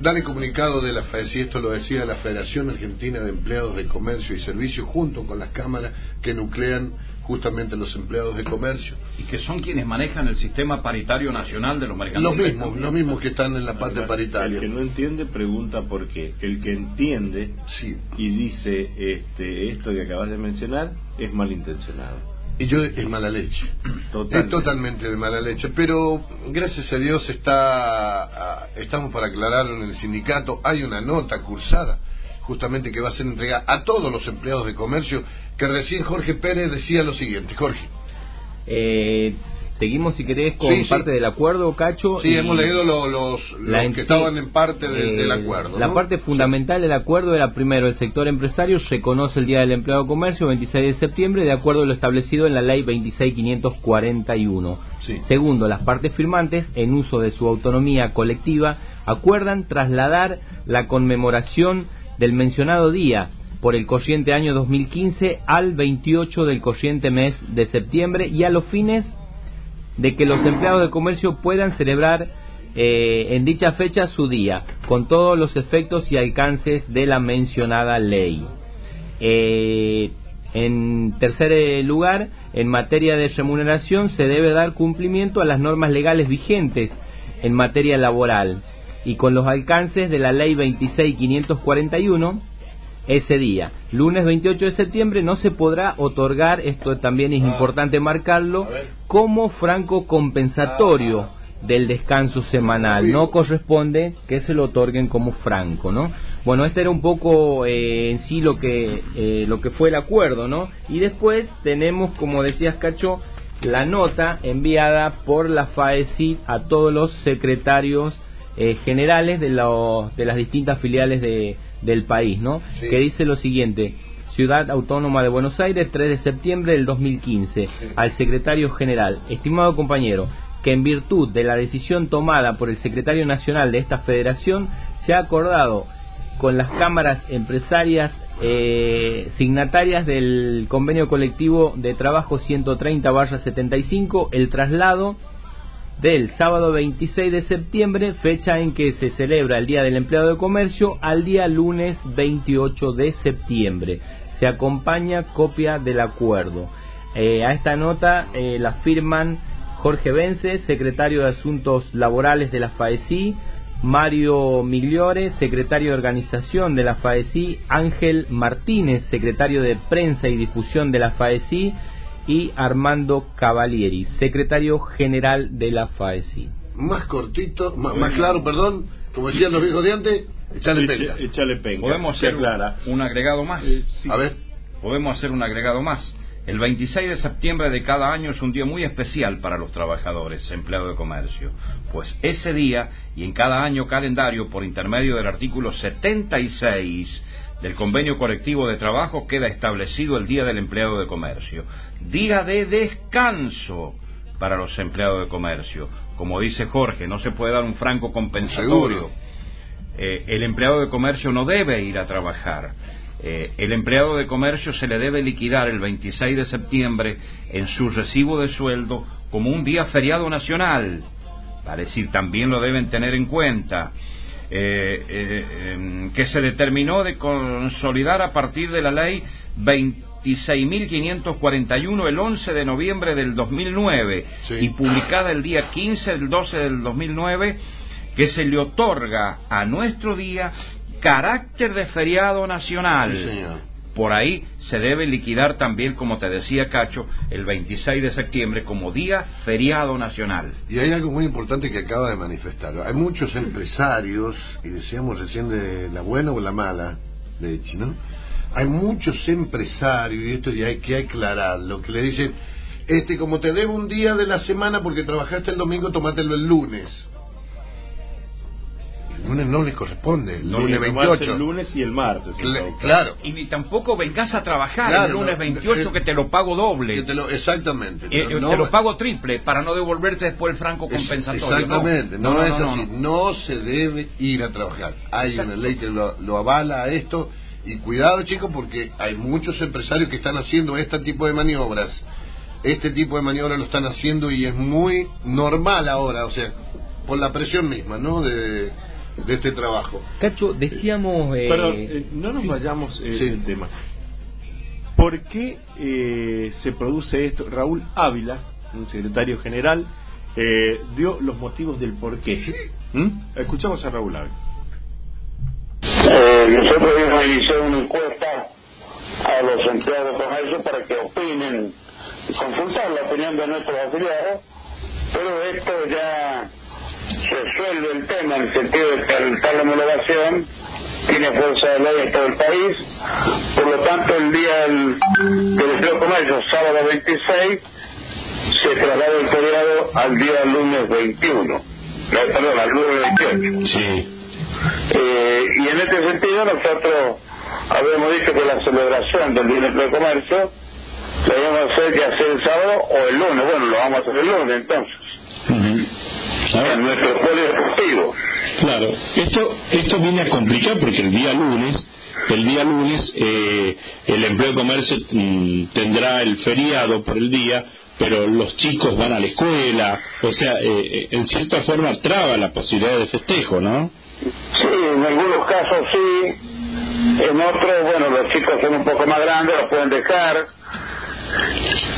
dan comunicado de la FAESI, esto lo decía la Federación Argentina de Empleados de Comercio y Servicios, junto con las cámaras que nuclean justamente los empleados de comercio. Y que son quienes manejan el sistema paritario nacional de los Los mercantiles. mismos, los mismos que están en la parte paritaria. El que no entiende pregunta por qué. El que entiende y dice este, esto que acabas de mencionar es malintencionado. Y yo es mala leche. Totalmente. Es totalmente de mala leche. Pero gracias a Dios está, ah, estamos para aclararlo en el sindicato. Hay una nota cursada justamente que va a ser entregada a todos los empleados de comercio que recién Jorge Pérez decía lo siguiente. Jorge. Eh, seguimos, si querés, con Sí, sí. parte del acuerdo, Cacho. Sí, hemos leído lo- los, que sí, estaban en parte del, eh, del acuerdo. La ¿no? parte fundamental del acuerdo era primero el sector empresario reconoce el Día del Empleado de Comercio 26 de septiembre de acuerdo a lo establecido en la ley 26541. Segundo, las partes firmantes en uso de su autonomía colectiva acuerdan trasladar la conmemoración del mencionado día por el corriente año 2015 al 28 del corriente mes de septiembre y a los fines de que los empleados de comercio puedan celebrar eh, en dicha fecha su día, con todos los efectos y alcances de la mencionada ley. Eh, en tercer eh, lugar, en materia de remuneración se debe dar cumplimiento a las normas legales vigentes en materia laboral y con los alcances de la ley 26541 ese día. Lunes 28 de septiembre no se podrá otorgar, esto también es importante marcarlo, como franco compensatorio del descanso semanal. No corresponde que se lo otorguen como franco, ¿no? Bueno, este era un poco eh, en sí lo que eh, lo que fue el acuerdo, ¿no? Y después tenemos, como decías Cacho, la nota enviada por la FAESI a todos los secretarios eh, generales de, los, de las distintas filiales de, del país, ¿no? Que dice lo siguiente. Ciudad Autónoma de Buenos Aires, 3 de septiembre del 2015. Al secretario general, estimado compañero, que en virtud de la decisión tomada por el secretario nacional de esta federación, se ha acordado con las cámaras empresarias eh, signatarias del convenio colectivo de trabajo 130-75 el traslado del sábado 26 de septiembre, fecha en que se celebra el Día del Empleado de Comercio, al día lunes 28 de septiembre. Se acompaña copia del acuerdo. Eh, a esta nota eh, la firman Jorge Vence, secretario de Asuntos Laborales de la FAECI, Mario Migliore, secretario de organización de la FAECI, Ángel Martínez, secretario de prensa y difusión de la FAECI, y Armando Cavalieri, secretario general de la FAECI. Más cortito, más, más claro, perdón, como decían los viejos de antes, echale penca. Échale penca. Podemos hacer Clara. un agregado más. A ver. Podemos hacer un agregado más. El 26 de septiembre de cada año es un día muy especial para los trabajadores, empleados de comercio, pues ese día y en cada año calendario, por intermedio del artículo 76 del convenio colectivo de trabajo, queda establecido el Día del Empleado de Comercio, día de descanso para los empleados de comercio. Como dice Jorge, no se puede dar un franco compensatorio. Eh, el empleado de comercio no debe ir a trabajar. Eh, el empleado de comercio se le debe liquidar el 26 de septiembre en su recibo de sueldo como un día feriado nacional. Vale decir, también lo deben tener en cuenta. Eh, que se determinó de consolidar a partir de la ley 26.541 el 11 de noviembre del 2009 Sí. y publicada el día 15 del 12 del 2009 que se le otorga a nuestro día carácter de feriado nacional. Sí, señor. Por ahí se debe liquidar también, como te decía Cacho, el 26 de septiembre como día feriado nacional. Y hay algo muy importante que acaba de manifestar. Hay muchos empresarios, y decíamos recién de la buena o la mala leche, ¿no? Hay muchos empresarios, y esto ya hay que aclararlo, que le dicen, este, como te debo un día de la semana porque trabajaste el domingo, tomátelo el lunes. El lunes no les corresponde, el No, lunes y nomás 28. El lunes y el martes. Claro. Y ni tampoco vengas a trabajar Claro, el lunes no, 28 eh, que te lo pago doble. Que te lo- exactamente. Eh, eh, No- te lo pago triple para no devolverte después el franco Es- compensatorio. Exactamente, no, no, es no, así, no, se debe ir a trabajar. Hay Exacto. una ley que lo, lo avala a esto y cuidado chicos porque hay muchos empresarios que están haciendo este tipo de maniobras. Este tipo de maniobras lo están haciendo y es muy normal ahora, o sea, por la presión misma, ¿no? De, de este trabajo. Cacho, decíamos... eh, Perdón, eh, no nos sí. vayamos eh, Sí. del tema. ¿Por qué eh, se produce esto? Raúl Ávila, un secretario general, eh, dio los motivos del por qué. ¿Mm? Escuchamos a Raúl Ávila. Eh, nosotros iniciado una encuesta a los empleados de comercio para que opinen y consultar la opinión de nuestros afiliados, pero esto ya resuelve el tema en el sentido de que al tal homologación tiene fuerza de ley en todo el país, por lo tanto el día del, del empleo de comercio, sábado 26, se traslada el feriado al día lunes 21, eh, perdón, al lunes 28. Sí. Eh, y en este sentido nosotros habíamos dicho que la celebración del Día del Empleo y Comercio la íbamos a hacer ya sea el sábado o el lunes. Bueno, lo vamos a hacer el lunes entonces, en nuestro polideportivo. Claro, esto esto viene a complicar porque el día lunes, el día lunes eh, el empleo de comercio mm, tendrá el feriado por el día, pero los chicos van a la escuela, o sea, eh, eh, en cierta forma traba la posibilidad de festejo, ¿no? Sí, en algunos casos sí, en otros, bueno, los chicos son un poco más grandes, los pueden dejar.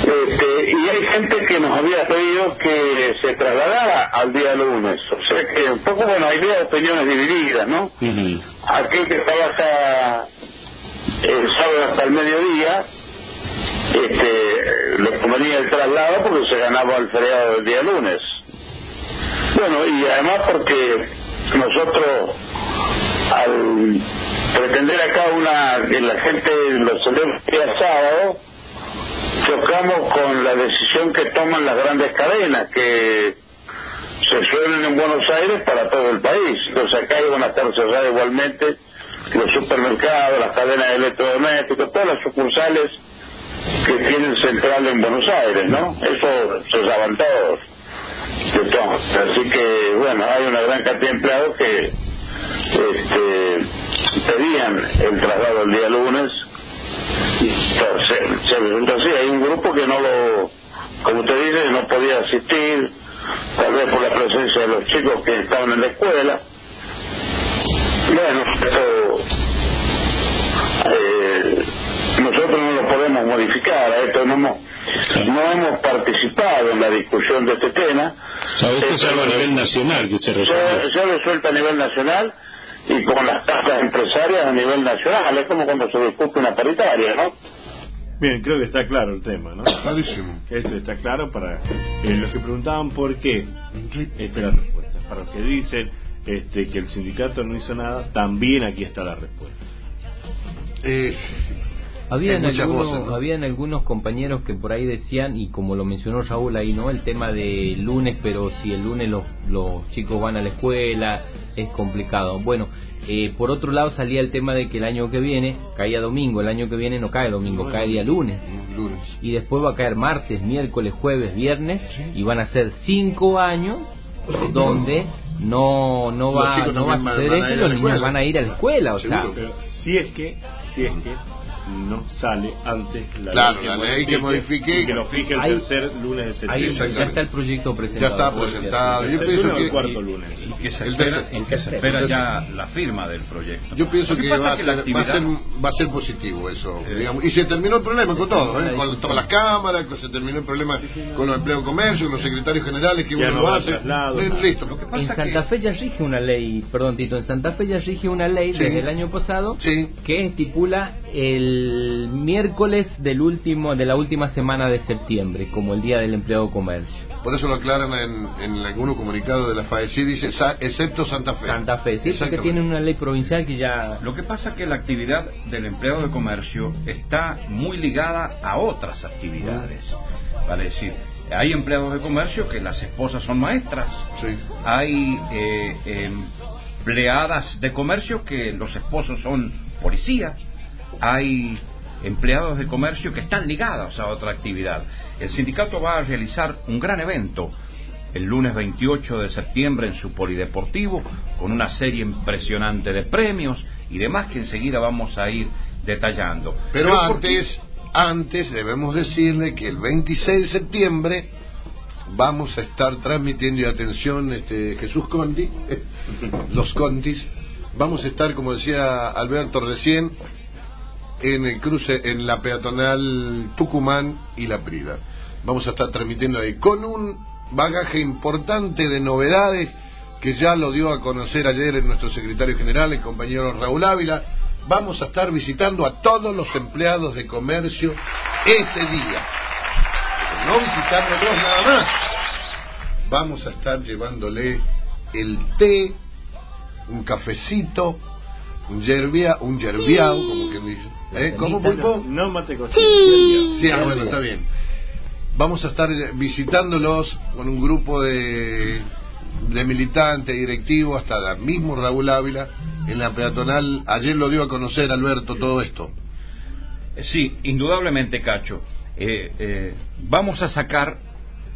Este, y hay gente que nos había pedido que se trasladara al día lunes. O sea que un poco, bueno, hay opiniones divididas, ¿no? Aquel que trabaja el sábado hasta el mediodía, este, le convenía el traslado porque se ganaba el feriado del día lunes. Bueno, y además porque nosotros al pretender acá una que la gente lo celebre el sábado, chocamos con la decisión que toman las grandes cadenas que se suelen en Buenos Aires para todo el país. Entonces acá iban a estar cerradas igualmente los supermercados, las cadenas de electrodomésticos, todas las sucursales que tienen central en Buenos Aires, ¿no? Eso cerraban todos. Así que, bueno, hay una gran cantidad de empleados que este, pedían el traslado el día lunes. Entonces, se resulta así, hay un grupo que no lo, como usted dice, no podía asistir, tal vez por la presencia de los chicos que estaban en la escuela. Bueno, esto, eh, nosotros no lo podemos modificar, a esto no hemos, no hemos participado en la discusión de este tema. A veces es algo a nivel nacional que se resuelve. Se, se resuelto a nivel nacional y con las tasas empresarias a nivel nacional. Es como cuando se discute una paritaria, ¿no? Bien, creo que está claro el tema, ¿no? Clarísimo. Esto está claro para eh, los que preguntaban por qué. Esta es la respuesta. Para los que dicen este, que el sindicato no hizo nada, también aquí está la respuesta. Eh, Habían algunos, voces, ¿no? habían algunos compañeros que por ahí decían, y como lo mencionó Raúl ahí, ¿no? El tema de lunes, pero si el lunes los, los chicos van a la escuela, es complicado. Bueno, eh, por otro lado salía el tema de que el año que viene caía domingo, el año que viene no cae domingo, cae día lunes. lunes. Y después va a caer martes, miércoles, jueves, viernes, y van a ser cinco años donde no no va no va a suceder a los la niños escuela. van a ir a la escuela, o sea, Pero si es que, si es que no sale antes la Claro, ley la ley que modifique- y que lo fije el Ahí- tercer lunes de ahí septiembre. ya está el proyecto presentado. Ya está el presentado. Yo ¿El pienso o el que cuarto lunes? Y que se El espera, tercer- y que se el espera tercer- ya la firma del proyecto. Yo pienso que, va, que ser, va, a ser, va a ser positivo eso. Eh. digamos. Y se terminó el problema con todo, ¿eh? con todas las cámaras, que se terminó el problema con los empleados de comercio, con los secretarios generales, que Ya uno no lo hace. Listo. Lo que En Santa que Fe ya rige una ley, perdón Tito, en Santa Fe ya rige una ley Sí. desde el año pasado Sí. que estipula el miércoles del último de la última semana de septiembre como el día del empleado de comercio. Por eso lo aclaran en, en algunos comunicados de la FAECI, dice sa- excepto Santa Fe. Santa Fe, sí, porque tienen una ley provincial que ya Lo que pasa es que la actividad del empleado de comercio está muy ligada a otras actividades. Vale decir, hay empleados de comercio que las esposas son maestras, Sí. hay eh, empleadas de comercio que los esposos son policías, hay empleados de comercio que están ligados a otra actividad. El sindicato va a realizar un gran evento el lunes 28 de septiembre en su polideportivo con una serie impresionante de premios y demás que enseguida vamos a ir detallando. Pero antes, antes debemos decirle que el 26 de septiembre vamos a estar transmitiendo y atención este Jesús Conti, los Contis, vamos a estar como decía Alberto recién en el cruce en la peatonal Tucumán y La Prida. Vamos a estar transmitiendo ahí con un bagaje importante de novedades que ya lo dio a conocer ayer en nuestro secretario general, el compañero Raúl Ávila. Vamos a estar visitando a todos los empleados de comercio ese día. No visitándolos nada más. Vamos a estar llevándole el té, un cafecito, un yerbia, un yerbiao, como quien dice. ¿Eh? ¿Cómo, Pulpo? No mate cocina. Sí, ah, bueno, está bien. Vamos a estar visitándolos con un grupo de, de militantes, directivos, hasta el mismo Raúl Ávila, en la peatonal. Ayer lo dio a conocer Alberto todo esto. Eh, Sí, indudablemente, Cacho. Eh, eh, vamos a sacar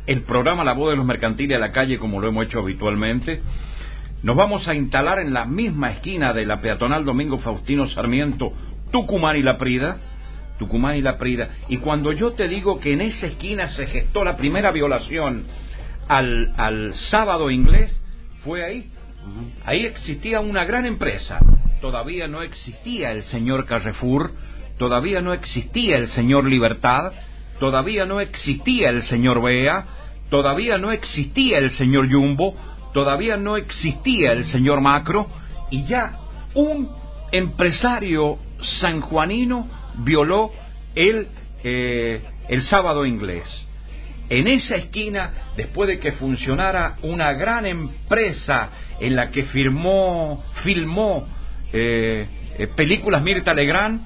el programa La Voz de los Mercantiles a la calle como lo hemos hecho habitualmente. Nos vamos a instalar en la misma esquina de la peatonal Domingo Faustino Sarmiento, Tucumán y La Prida. Tucumán y La Prida. Y cuando yo te digo que en esa esquina se gestó la primera violación al, al sábado inglés, fue ahí. Ahí existía una gran empresa. Todavía no existía el señor Carrefour, todavía no existía el señor Libertad, todavía no existía el señor Bea, todavía no existía el señor Jumbo, todavía no existía el señor Macro, y ya un empresario sanjuanino violó el, eh, el sábado inglés. En esa esquina, después de que funcionara una gran empresa en la que firmó, filmó eh, eh, películas Mirta Legrand,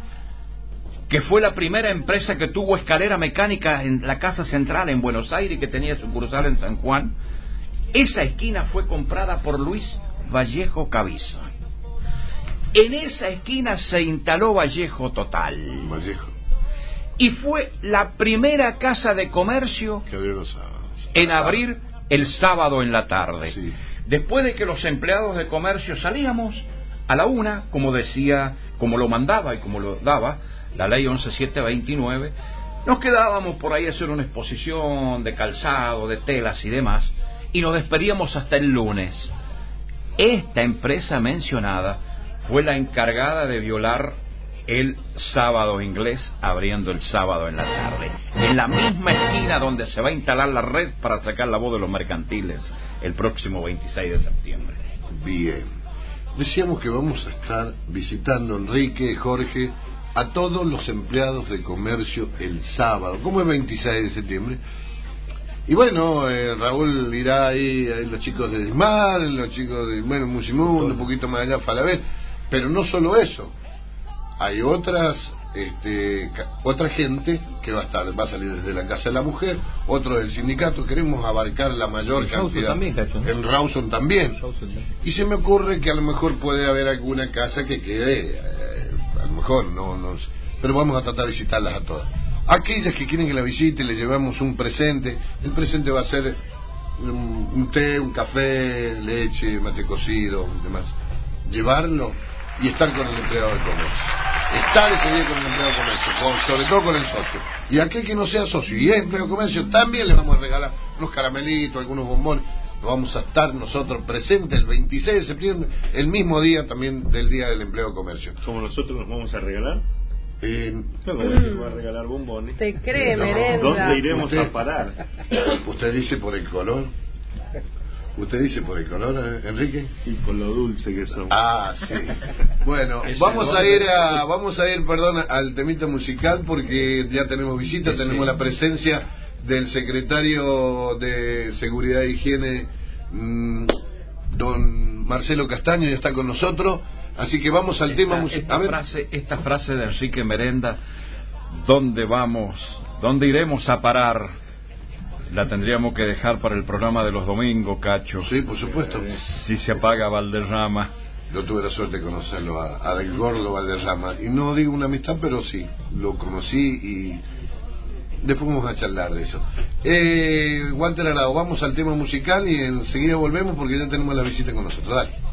que fue la primera empresa que tuvo escalera mecánica en la Casa Central en Buenos Aires que tenía sucursal en San Juan, esa esquina fue comprada por Luis Vallejo Cabizo. En esa esquina se instaló Vallejo Total. Vallejo. Y fue la primera casa de comercio Que abrió los sábados. en abrir el sábado en la tarde. Después de que los empleados de comercio salíamos a la una, como decía, como lo mandaba y como lo daba la ley 11729, nos quedábamos por ahí a hacer una exposición de calzado, de telas y demás, y nos despedíamos hasta el lunes. Esta empresa mencionada fue la encargada de violar el sábado inglés abriendo el sábado en la tarde. En la misma esquina donde se va a instalar la red para sacar la voz de los mercantiles el próximo 26 de septiembre. Bien. Decíamos que vamos a estar visitando, Enrique, Jorge, a todos los empleados de comercio el sábado, como es 26 de septiembre. Y bueno, eh, Raúl irá ahí, ahí los chicos de Dismar, los chicos de, bueno, Musimundo, un poquito más allá, Falabella. Pero no solo eso, hay otras este, otra gente que va a estar va a salir desde la casa de la mujer otro del sindicato. Queremos abarcar la mayor cantidad. también, en Rawson también. Y se me ocurre que a lo mejor puede haber alguna casa que quede eh, a lo mejor no, no pero vamos a tratar de visitarlas a todas aquellas que quieren que la visite le llevamos un presente el presente va a ser un, té un café leche mate cocido demás llevarlo y estar con el empleado de comercio. Estar ese día con el empleado de comercio, sobre todo con el socio. Y aquel que no sea socio y es empleado de comercio, también le vamos a regalar unos caramelitos, algunos bombones. Vamos a estar nosotros presentes el 26 de septiembre, el mismo día también del Día del Empleo de Comercio. ¿Cómo nosotros nos vamos a regalar? Eh, no, mm. a regalar bombones. Te cree, merenda. ¿Dónde iremos a parar? ¿Usted dice por el color? ¿Usted dice por el color, eh, Enrique? Y por lo dulce que son. Ah, sí. Bueno, vamos a ir a, vamos a ir, perdón, al temita musical porque ya tenemos visita, tenemos la presencia del secretario de Seguridad e Higiene, mm, don Marcelo Castaño, ya está con nosotros. Así que vamos al tema musical. Esta frase, esta frase de Enrique Merenda, ¿dónde vamos? ¿Dónde iremos a parar? la tendríamos que dejar para el programa de los domingos, Cacho. Sí, por supuesto. Si se apaga Valderrama. Yo tuve la suerte de conocerlo a, a gordo Valderrama. Y no digo una amistad, pero sí, lo conocí y después vamos a charlar de eso. Eh, Walter Arado, vamos al tema musical y enseguida volvemos porque ya tenemos la visita con nosotros. Dale.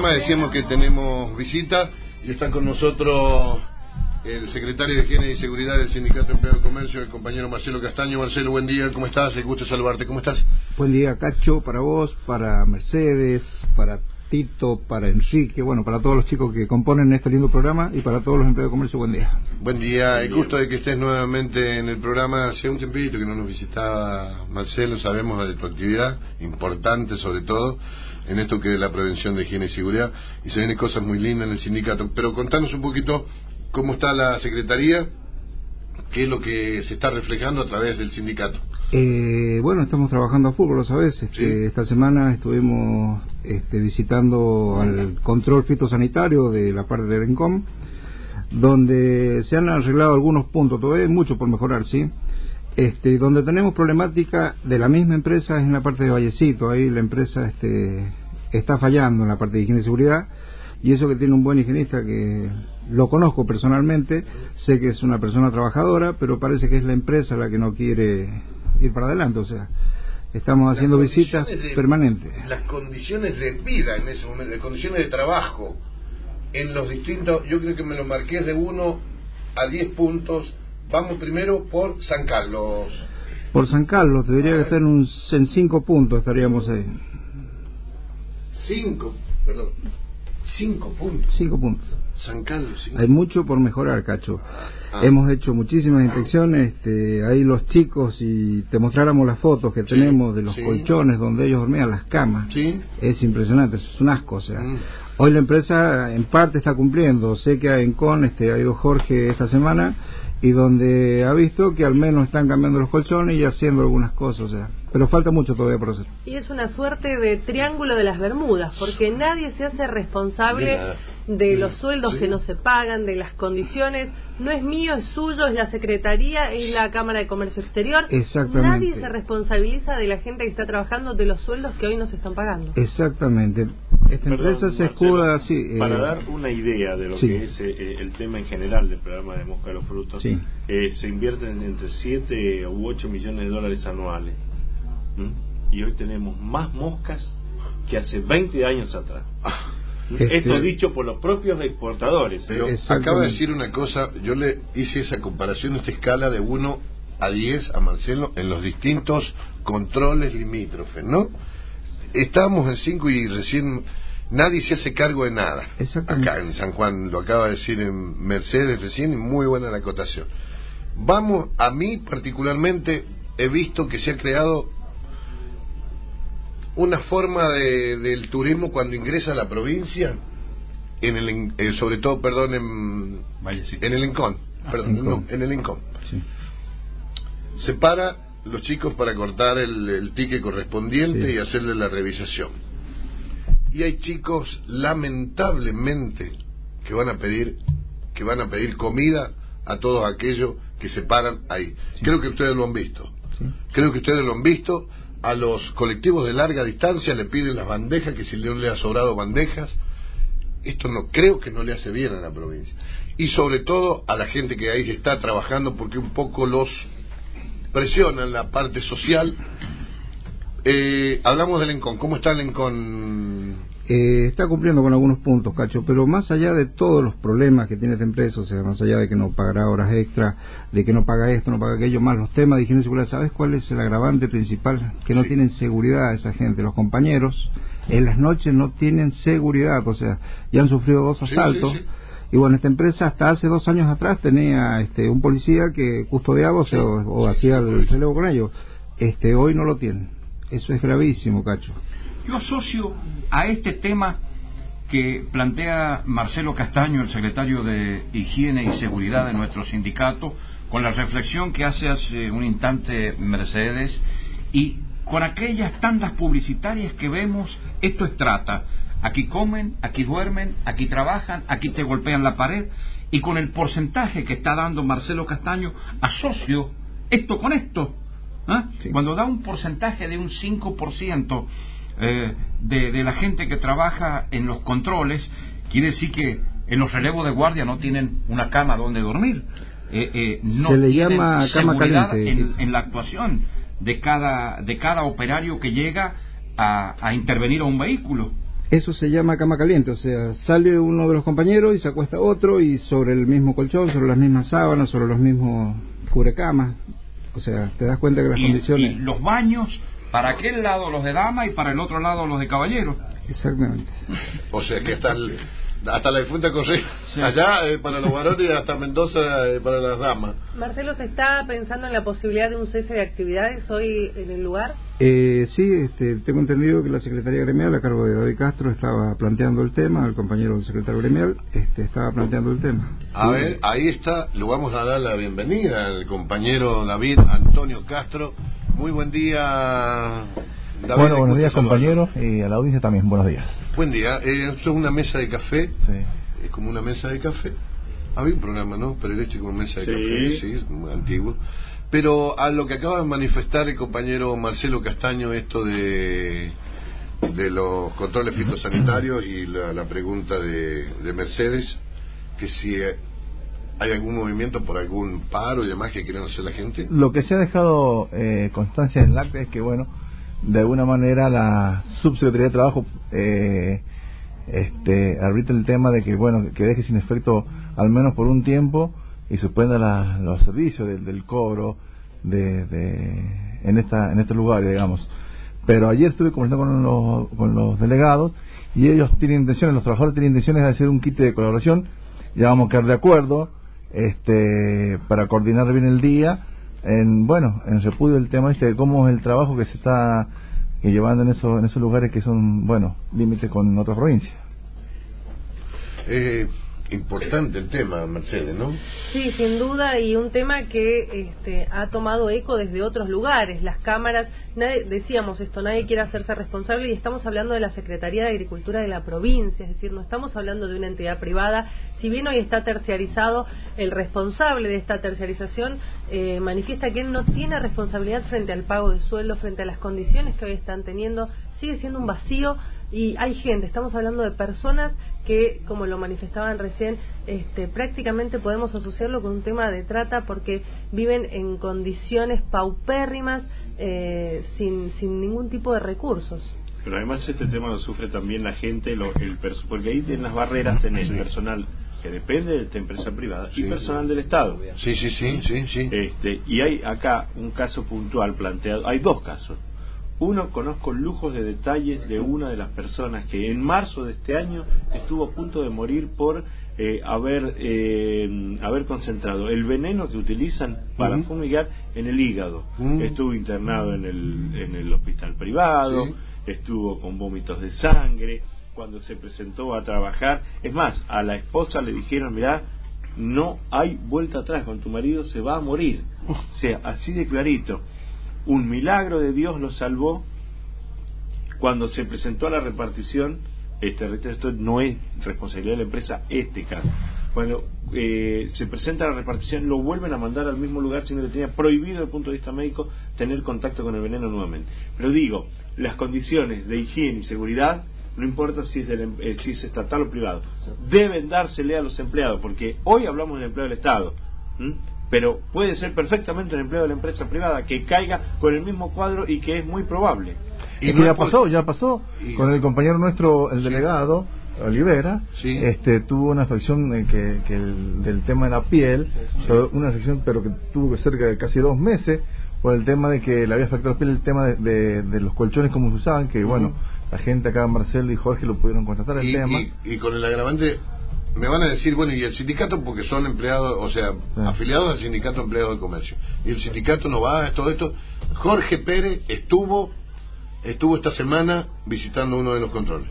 Programa, decíamos que tenemos visita y está con nosotros el secretario de Higiene y Seguridad del Sindicato de Empleo de Comercio, el compañero Marcelo Castaño. Marcelo, buen día, ¿cómo estás? Me gusto saludarte, ¿cómo estás? Buen día, Cacho, para vos, para Mercedes, para Tito, para Enrique, bueno, para todos los chicos que componen este lindo programa y para todos los empleados de comercio, buen día. Buen día, el gusto de que estés nuevamente en el programa. Hace un tiempito que no nos visitaba Marcelo, sabemos de tu actividad, importante sobre todo, en esto que es la prevención de higiene y seguridad, y se vienen cosas muy lindas en el sindicato. Pero contanos un poquito cómo está la Secretaría, qué es lo que se está reflejando a través del sindicato. Eh, bueno, estamos trabajando a fútbol, lo sabes. Este, Esta semana estuvimos este, visitando al control fitosanitario de la parte del ENCOM, donde se han arreglado algunos puntos, todavía hay mucho por mejorar, ¿sí? Este, donde tenemos problemática de la misma empresa es en la parte de Vallecito, ahí la empresa este, está fallando en la parte de higiene y seguridad, y eso que tiene un buen higienista que lo conozco personalmente, sé que es una persona trabajadora, pero parece que es la empresa la que no quiere ir para adelante, o sea, estamos haciendo visitas de- permanentes. Las condiciones de vida en ese momento, las condiciones de trabajo en los distintos, yo creo que me lo marqué de 1 a 10 puntos. Vamos primero por San Carlos. Por San Carlos, te diría que está en, un, en cinco puntos estaríamos ahí. 5, perdón. 5 puntos. Cinco puntos. San Carlos, cinco. Hay mucho por mejorar, Cacho. Ah. Hemos hecho muchísimas inspecciones, este, ahí los chicos, y te mostráramos las fotos que tenemos de los sí. colchones donde ellos dormían, las camas. Sí. Es impresionante, es un asco, o sea. Mm. Hoy la empresa en parte está cumpliendo. Sé que en Con este, ha ido Jorge esta semana y donde ha visto que al menos están cambiando los colchones y haciendo algunas cosas, o sea. Pero falta mucho todavía por hacer. Y es una suerte de triángulo de las Bermudas, porque nadie se hace responsable de los sueldos que no se pagan, de las condiciones. No es mío, es suyo, es la Secretaría, es la Cámara de Comercio Exterior. Exactamente. Nadie se responsabiliza de la gente que está trabajando de los sueldos que hoy no se están pagando. Exactamente. Esta Perdón, empresa se escuda así. eh, Para dar una idea de lo sí. que es eh, el tema en general del programa de Mosca de los Frutos, Sí. eh, se invierten entre 7 u 8 millones de dólares anuales. ¿M? Y hoy tenemos más moscas que hace 20 años atrás. Este- Esto dicho por los propios exportadores. ¿eh? Pero acaba de decir una cosa, yo le hice esa comparación, esta escala de 1 a 10 a Marcelo en los distintos controles limítrofes, ¿no? Estábamos en 5 y recién nadie se hace cargo de nada. Acá en San Juan, lo acaba de decir en Mercedes recién y muy buena la acotación. Vamos, a mí particularmente he visto que se ha creado una forma de, del turismo cuando ingresa a la provincia, en el, eh, sobre todo, perdón, en, en el Encón, perdón, Encón. no, en el Encón. Se para los chicos para cortar el, el ticket correspondiente Sí. y hacerle la revisación. Y hay chicos, lamentablemente, que van a pedir que van a pedir comida a todos aquellos que se paran ahí. Creo que ustedes lo han visto. Creo que ustedes lo han visto. A los colectivos de larga distancia le piden las bandejas, que si no le ha sobrado bandejas. Esto no creo que no le hace bien a la provincia. Y sobre todo a la gente que ahí está trabajando porque un poco los presionan la parte social. Eh, hablamos del Encon. ¿Cómo está el Encon? Eh, está cumpliendo con algunos puntos, Cacho, pero más allá de todos los problemas que tiene esta empresa, o sea, más allá de que no pagará horas extra, de que no paga esto, no paga aquello, más los temas de higiene y seguridad, ¿sabes cuál es el agravante principal? Que no tienen seguridad esa gente. Los compañeros en las noches no tienen seguridad, o sea, ya han sufrido dos sí, asaltos. sí. Y bueno, esta empresa hasta hace dos años atrás tenía este, un policía que custodiaba o, sea, o, o hacía el relevo con ellos. Este, hoy no lo tienen. Eso es gravísimo, Cacho. Yo asocio a este tema que plantea Marcelo Castaño, el secretario de Higiene y Seguridad de nuestro sindicato, con la reflexión que hace hace un instante Mercedes y con aquellas tandas publicitarias que vemos, esto es trata. Aquí comen, aquí duermen, aquí trabajan, aquí te golpean la pared y con el porcentaje que está dando Marcelo Castaño, asocio esto con esto. ¿Ah? Cuando da un porcentaje de un 5% eh, de, de la gente que trabaja en los controles, quiere decir que en los relevos de guardia no tienen una cama donde dormir. Eh, eh, no Se le llama cama caliente. en, en la actuación de cada, de cada operario que llega a, a intervenir a un vehículo. Eso se llama cama caliente, o sea, sale uno de los compañeros y se acuesta otro y sobre el mismo colchón, sobre las mismas sábanas, sobre los mismos cubrecamas. O sea, te das cuenta que las y, condiciones... y los baños, para aquel lado los de dama y para el otro lado los de caballero. Exactamente. O sea que hasta la difunta Correa, allá eh, para los varones y hasta Mendoza eh, para las damas. Marcelo, ¿se está pensando en la posibilidad de un cese de actividades hoy en el lugar? Eh, sí, este, tengo entendido que la Secretaría Gremial, a cargo de David Castro, estaba planteando el tema, el compañero secretario gremial este, estaba planteando el tema. A ver, ahí está, le vamos a dar la bienvenida al compañero David Antonio Castro. Muy buen día, David. bueno, buenos días compañeros y a la audiencia también, buenos días. Buen día, eh, esto es una mesa de café, es como una mesa de café. Había un programa, ¿no? Periodístico como mesa de Sí. café, sí, es muy antiguo. Pero a lo que acaba de manifestar el compañero Marcelo Castaño, esto de, de los controles fitosanitarios y la, la pregunta de, de Mercedes, que si eh, hay algún movimiento por algún paro y demás que quieren hacer la gente. Lo que se ha dejado eh, constancia en el acta es que, bueno, de alguna manera la subsecretaría de Trabajo eh, este, arbitra el tema de que, bueno, que deje sin efecto al menos por un tiempo y suspenda la- los servicios del, del cobro de, de- en esta en este lugar, digamos. Pero ayer estuve conversando con los, con los delegados y ellos tienen intenciones, los trabajadores tienen intenciones de hacer un kit de colaboración. Ya vamos a quedar de acuerdo este, para coordinar bien el día. En, bueno, en repudio del tema este de cómo es el trabajo que se está eh, llevando en, esos en esos lugares que son, bueno, límites con otras provincias. Eh, importante el tema, Mercedes, ¿no? Sí, sin duda, y un tema que este, ha tomado eco desde otros lugares. Las cámaras, nadie, decíamos esto, nadie quiere hacerse responsable y estamos hablando de la Secretaría de Agricultura de la provincia, es decir, no estamos hablando de una entidad privada. Si bien hoy está terciarizado, el responsable de esta terciarización eh, manifiesta que él no tiene responsabilidad frente al pago de sueldo, frente a las condiciones que hoy están teniendo. Sigue siendo un vacío y hay gente, estamos hablando de personas que, como lo manifestaban recién, este, prácticamente podemos asociarlo con un tema de trata porque viven en condiciones paupérrimas eh, sin, sin ningún tipo de recursos. Pero además este tema lo sufre también la gente, lo- el porque ahí en las barreras tenés personal que depende de esta empresa privada y personal del Estado. Sí, sí, sí, sí, sí. Este, y hay acá un caso puntual planteado, hay dos casos. Uno, conozco lujos de detalles de una de las personas que en marzo de este año estuvo a punto de morir por eh, haber, eh, haber concentrado el veneno que utilizan para fumigar en el hígado. Estuvo internado en el, en el hospital privado, Sí. estuvo con vómitos de sangre, cuando se presentó a trabajar. Es más, a la esposa le dijeron, mirá, no hay vuelta atrás, con tu marido se va a morir. O sea, así de clarito. Un milagro de Dios lo salvó cuando se presentó a la repartición. Este, esto no es responsabilidad de la empresa, este caso. Cuando eh, se presenta la repartición, lo vuelven a mandar al mismo lugar, sino que tenía prohibido desde el punto de vista médico tener contacto con el veneno nuevamente. Pero digo, las condiciones de higiene y seguridad, no importa si es, del em- eh, si es estatal o privado, deben dársele a los empleados, porque hoy hablamos del empleo del Estado. Pero puede ser perfectamente un empleo de la empresa privada que caiga con el mismo cuadro y que es muy probable. Y que ya pasó, ya pasó. Con el compañero nuestro, el delegado, Olivera, este, tuvo una afección eh, que, que el- del tema de la piel, pero una afección pero que tuvo cerca de casi dos meses por el tema de que le había afectado la piel el tema de, de- de los colchones como se usaban, que bueno, la gente acá, Marcelo y Jorge lo pudieron constatar el y, tema. y- y con el agravante me van a decir, bueno, y el sindicato porque son empleados, o sea, afiliados al sindicato de empleados de comercio. Y el sindicato no va a todo esto. Jorge Pérez estuvo estuvo esta semana visitando uno de los controles.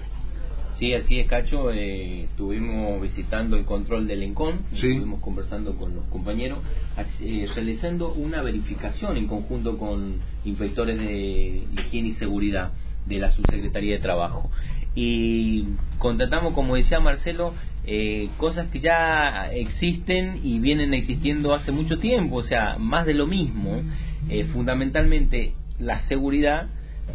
Sí, así es, Cacho. Eh, estuvimos visitando el control del ENCON, estuvimos conversando con los compañeros, así, eh, realizando una verificación en conjunto con inspectores de higiene y seguridad de la Subsecretaría de Trabajo. Y contratamos, como decía Marcelo, eh, cosas que ya existen y vienen existiendo hace mucho tiempo, o sea, más de lo mismo. Eh, fundamentalmente la seguridad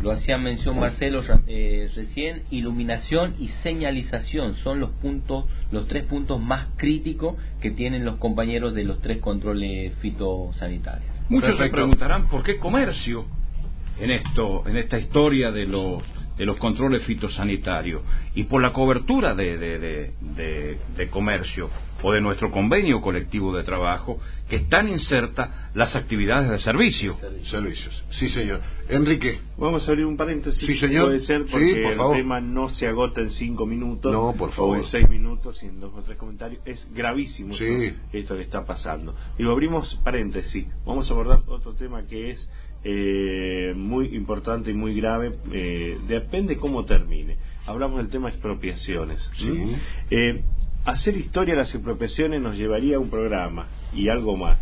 lo hacía mención Marcelo eh, recién, iluminación y señalización son los puntos, los tres puntos más críticos que tienen los compañeros de los tres controles fitosanitarios. Muchos se preguntarán por qué comercio en esto, en esta historia de los de los controles fitosanitarios y por la cobertura de, de, de, de, de comercio o de nuestro convenio colectivo de trabajo que están insertas las actividades de servicio. Servicios. Sí, señor. Enrique. Vamos a abrir un paréntesis. Sí, señor. Puede ser Sí, porque por el favor. tema no se agota en cinco minutos. No, por O favor. en seis minutos, y en dos o tres comentarios. Es gravísimo Sí. esto, esto que está pasando. Digo, abrimos paréntesis. Vamos a abordar otro tema que es eh, muy importante y muy grave. Eh, depende cómo termine. Hablamos del tema expropiaciones. Eh, hacer historia de las expropiaciones nos llevaría a un programa y algo más.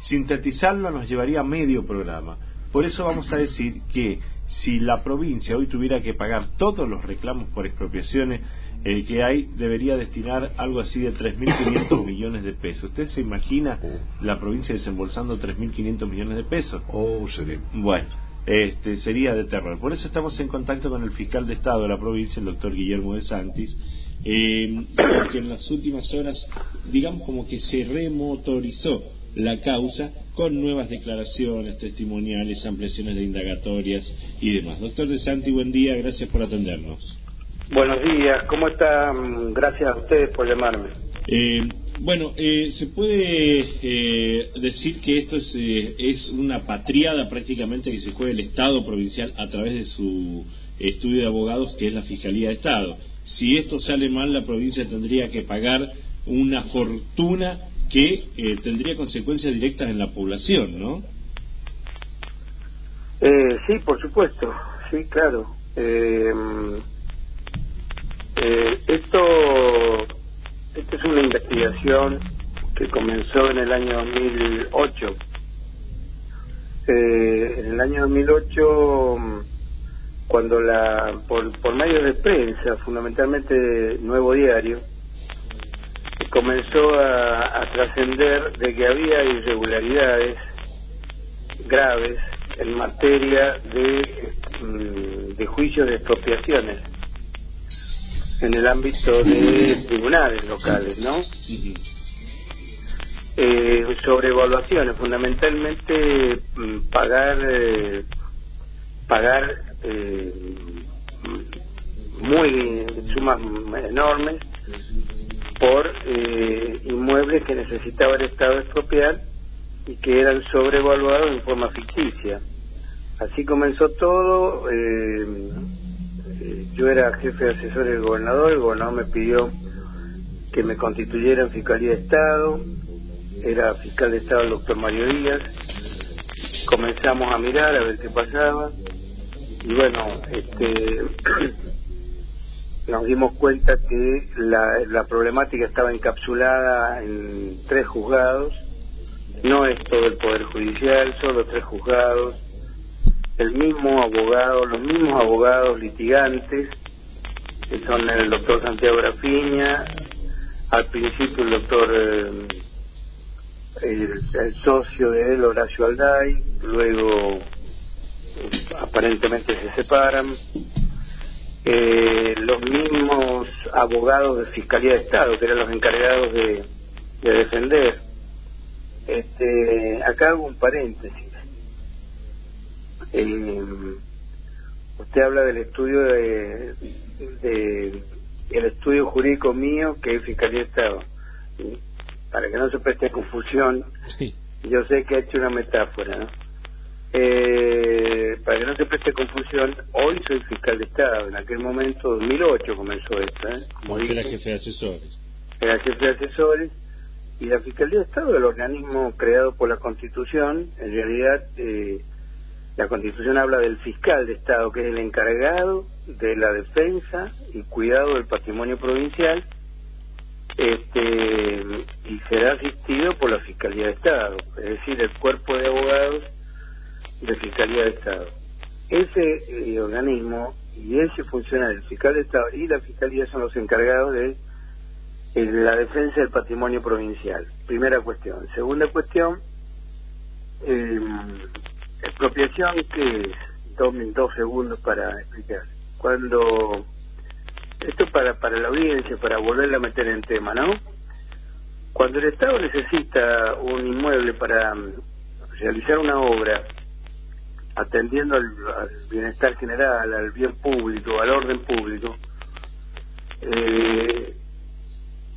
Sintetizarlo nos llevaría a medio programa. Por eso vamos a decir que si la provincia hoy tuviera que pagar todos los reclamos por expropiaciones eh, que hay, debería destinar algo así de 3.500 millones de pesos. ¿Usted se imagina la provincia desembolsando 3.500 millones de pesos? Oh, sería. Bueno, este, sería de terror. Por eso estamos en contacto con el fiscal de Estado de la provincia, el doctor Guillermo de Santis, eh, que en las últimas horas, digamos como que se remotorizó la causa con nuevas declaraciones, testimoniales, ampliaciones de indagatorias y demás. Doctor de Santi, buen día, gracias por atendernos. Buenos días, ¿cómo están? Gracias a ustedes por llamarme. Eh, bueno, eh, se puede eh, decir que esto es, eh, es una patriada prácticamente que se juega el Estado provincial a través de su estudio de abogados, que es la Fiscalía de Estado. Si esto sale mal, la provincia tendría que pagar una fortuna que eh, tendría consecuencias directas en la población, ¿no? Eh, sí, por supuesto, sí, claro. Eh, eh, esto, esto es una investigación que comenzó en el año 2008. Eh, en el año 2008, mm, cuando la, por, por medios de prensa, fundamentalmente Nuevo Diario, comenzó a, trascender de que había irregularidades graves en materia de, mm, de juicios de expropiaciones en el ámbito de tribunales locales, ¿no? Eh, sobre evaluaciones, fundamentalmente mm, pagar eh, pagar eh, muy sumas enormes por eh, inmuebles que necesitaba el Estado expropiar y que eran sobrevaluados en forma ficticia. Así comenzó todo. eh, eh, yo era jefe de asesor del gobernador, el gobernador me pidió que me constituyera en Fiscalía de Estado, era fiscal de Estado el doctor Mario Díaz, comenzamos a mirar a ver qué pasaba y bueno, este nos dimos cuenta que la, la problemática estaba encapsulada en tres juzgados, no es todo el Poder Judicial, solo tres juzgados, el mismo abogado, los mismos abogados litigantes, que son el doctor Santiago Grafiña, al principio el doctor, eh, el, socio de él, Horacio Alday, luego eh, aparentemente se separan, eh, los mismos abogados de Fiscalía de Estado, que eran los encargados de, de defender. Este, acá hago un paréntesis. Eh, usted habla del estudio de, de el estudio jurídico mío que es Fiscalía de Estado. Para que no se preste confusión, yo sé que ha hecho una metáfora, ¿no? Eh, para que no se preste confusión, hoy soy fiscal de Estado. En aquel momento, 2008 comenzó esto, ¿eh? Como Usted era dije, jefe de asesores. era jefe de asesores y la Fiscalía de Estado, el organismo creado por la Constitución, en realidad eh, la Constitución habla del fiscal de Estado, que es el encargado de la defensa y cuidado del patrimonio provincial, este, y será asistido por la Fiscalía de Estado, es decir, el cuerpo de abogados de Fiscalía de Estado. Ese eh, organismo y ese funcionario, el fiscal de Estado y la Fiscalía son los encargados de eh, la defensa del patrimonio provincial. Primera cuestión. Segunda cuestión, eh, expropiación, que es dos, dos segundos para explicar. Cuando, esto para, para la audiencia, para volverla a meter en tema, ¿no? Cuando el Estado necesita un inmueble para realizar una obra atendiendo al, bienestar general, al bien público, al orden público, eh,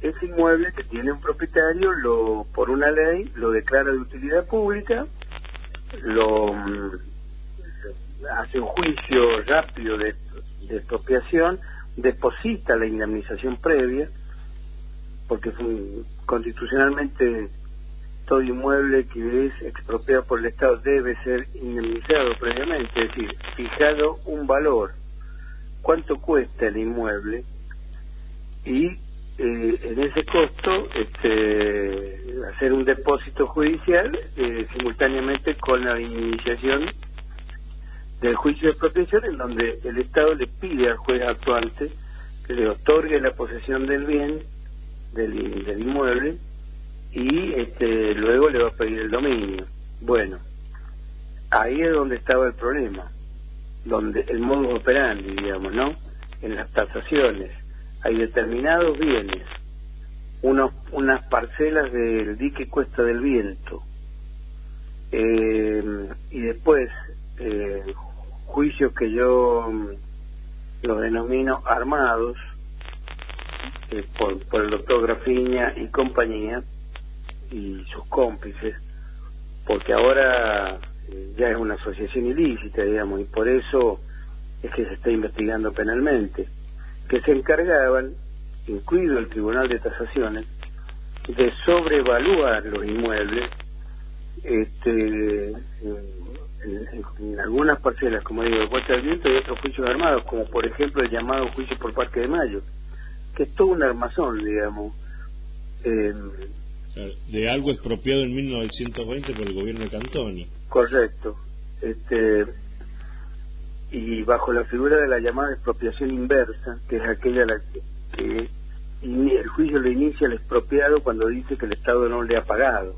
ese inmueble que tiene un propietario, lo por una ley, lo declara de utilidad pública, lo mm, hace un juicio rápido de, de expropiación, deposita la indemnización previa, porque fue- constitucionalmente todo inmueble que es expropiado por el Estado debe ser indemnizado previamente, es decir, fijado un valor, cuánto cuesta el inmueble y eh, en ese costo este, hacer un depósito judicial eh, simultáneamente con la iniciación del juicio de expropiación en donde el Estado le pide al juez actuante que le otorgue la posesión del bien del inmueble y este, luego le va a pedir el dominio. Bueno, ahí es donde estaba el problema, donde el modus operandi, digamos, ¿no? En las tasaciones hay determinados bienes, unos, unas parcelas del dique Cuesta del Viento, eh, y después eh, juicios que yo mm, los denomino armados eh, por, por el doctor Grafiña y compañía y sus cómplices, porque ahora eh, ya es una asociación ilícita, digamos, y por eso es que se está investigando penalmente, que se encargaban, incluido el Tribunal de Tasaciones, de sobrevaluar los inmuebles este, en, en- algunas parcelas, como digo, de Puerta del Viento y otros juicios armados, como por ejemplo el llamado juicio por Parque de Mayo, que es todo un armazón, digamos. Eh, de algo expropiado en 1920 por el gobierno de Cantoni. Correcto. Este, y bajo la figura de la llamada expropiación inversa, que es aquella la que, el juicio lo inicia el expropiado cuando dice que el Estado no le ha pagado,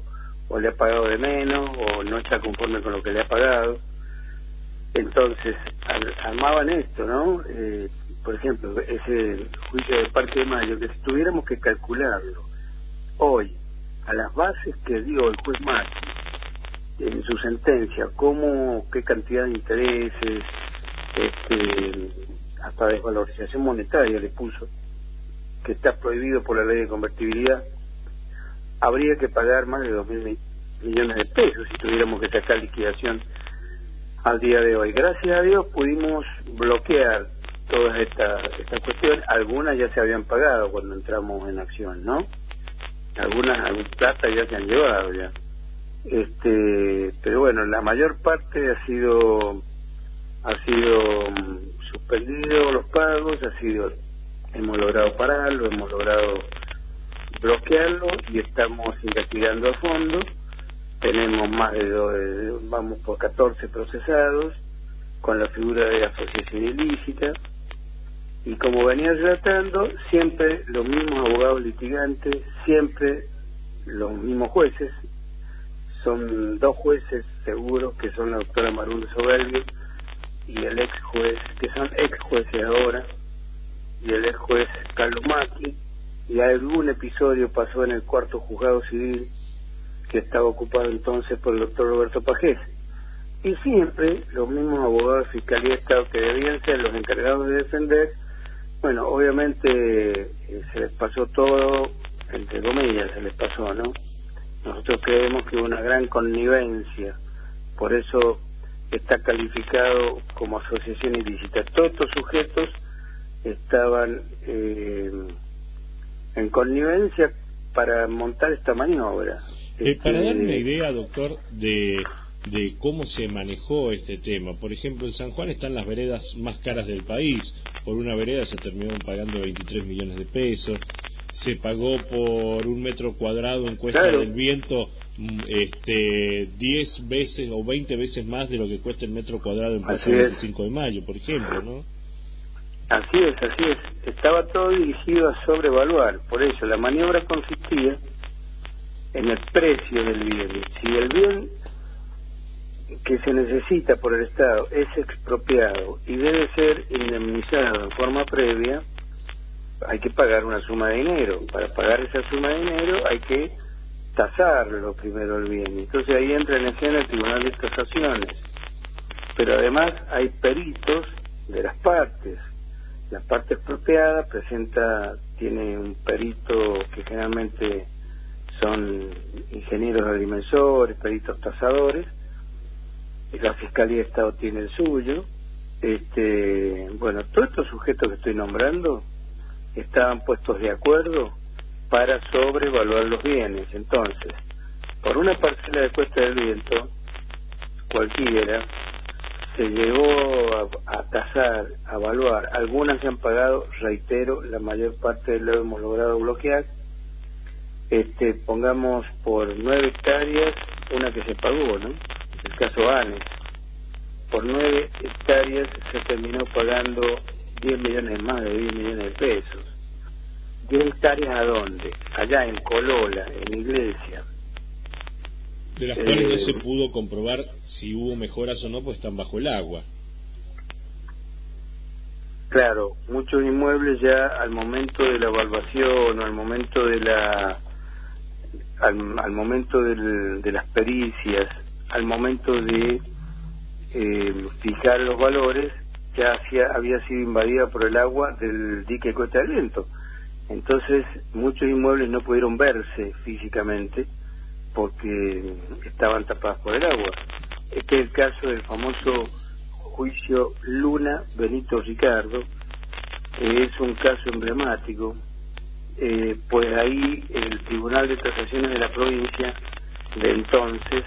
o le ha pagado de menos, o no está conforme con lo que le ha pagado. Entonces, ar- armaban esto, ¿no? Eh, por ejemplo, ese juicio de Parque de Mayo, que si tuviéramos que calcularlo hoy, a las bases que dio el juez Macri, en su sentencia cómo qué cantidad de intereses este hasta desvalorización monetaria le puso que está prohibido por la ley de convertibilidad habría que pagar más de dos mil mi- millones de pesos si tuviéramos que sacar liquidación al día de hoy. Gracias a Dios pudimos bloquear todas estas estas cuestiones. Algunas ya se habían pagado cuando entramos en acción no algunas plata ya se han llevado ya. Este pero bueno la mayor parte ha sido ha sido mm, suspendido los pagos ha sido hemos logrado pararlo hemos logrado bloquearlo y estamos investigando a fondo. Tenemos más de, do- de- vamos por 14 procesados con la figura de asociación ilícita y como venía relatando siempre los mismos abogados litigantes siempre los mismos jueces son dos jueces seguros que son la doctora de Soberbio y el ex juez, que son ex jueces ahora, y el ex juez Carlos Macri, y algún episodio pasó en el cuarto juzgado civil que estaba ocupado entonces por el doctor Roberto Pajés. Y siempre los mismos abogados de Fiscalía de Estado que debían ser los encargados de defender, bueno, obviamente eh, se les pasó todo, entre comillas, se les pasó, ¿no? Nosotros creemos que hubo una gran connivencia, por eso está calificado como asociación ilícita. Todos estos sujetos estaban eh, en connivencia para montar esta maniobra. Eh, para Este, dar una idea, doctor, de, de cómo se manejó este tema. Por ejemplo, en San Juan están las veredas más caras del país. Por una vereda se terminó pagando 23 millones de pesos. Se pagó por un metro cuadrado en Cuesta Claro. del Viento mm, este 10 veces o 20 veces más de lo que cuesta el metro cuadrado en Plaza Así es. 25 de Mayo, por ejemplo, ¿no? Así es, así es. Estaba todo dirigido a sobrevaluar. Por eso la maniobra consistía en el precio del bien. Si el bien que se necesita por el Estado es expropiado y debe ser indemnizado en forma previa, hay que pagar una suma de dinero. Para pagar esa suma de dinero hay que tasarlo primero el bien. Entonces ahí entra en escena el Tribunal de Tasaciones. pero además hay peritos de las partes. La parte expropiada presenta, tiene un perito que generalmente son ingenieros agrimensores, peritos tasadores, la Fiscalía de Estado tiene el suyo. Este, bueno, todos estos sujetos que estoy nombrando estaban puestos de acuerdo para sobrevaluar los bienes. Entonces, por una parcela de Cuesta del Viento, cualquiera, se llegó a, a tasar, a evaluar. Algunas se han pagado, reitero, la mayor parte lo hemos logrado bloquear. Este, pongamos por nueve hectáreas, una que se pagó, ¿no? El caso ANES. Por nueve hectáreas se terminó pagando 10 millones más de 10 millones de pesos. ¿10 hectáreas a dónde? Allá en Colola, en Iglesia. De las cuales no Eh, se pudo comprobar si hubo mejoras o no, pues están bajo el agua. Claro, muchos inmuebles ya al momento de la evaluación o al momento de la al, al momento del- de las pericias, al momento de eh, fijar los valores, ya hacía- había sido invadida por el agua del dique Costa del Viento. Entonces, muchos inmuebles no pudieron verse físicamente porque estaban tapados por el agua. Este es el caso del famoso juicio Luna Benito Ricardo, eh, es un caso emblemático, eh, pues ahí el Tribunal de Tasaciones de la provincia de entonces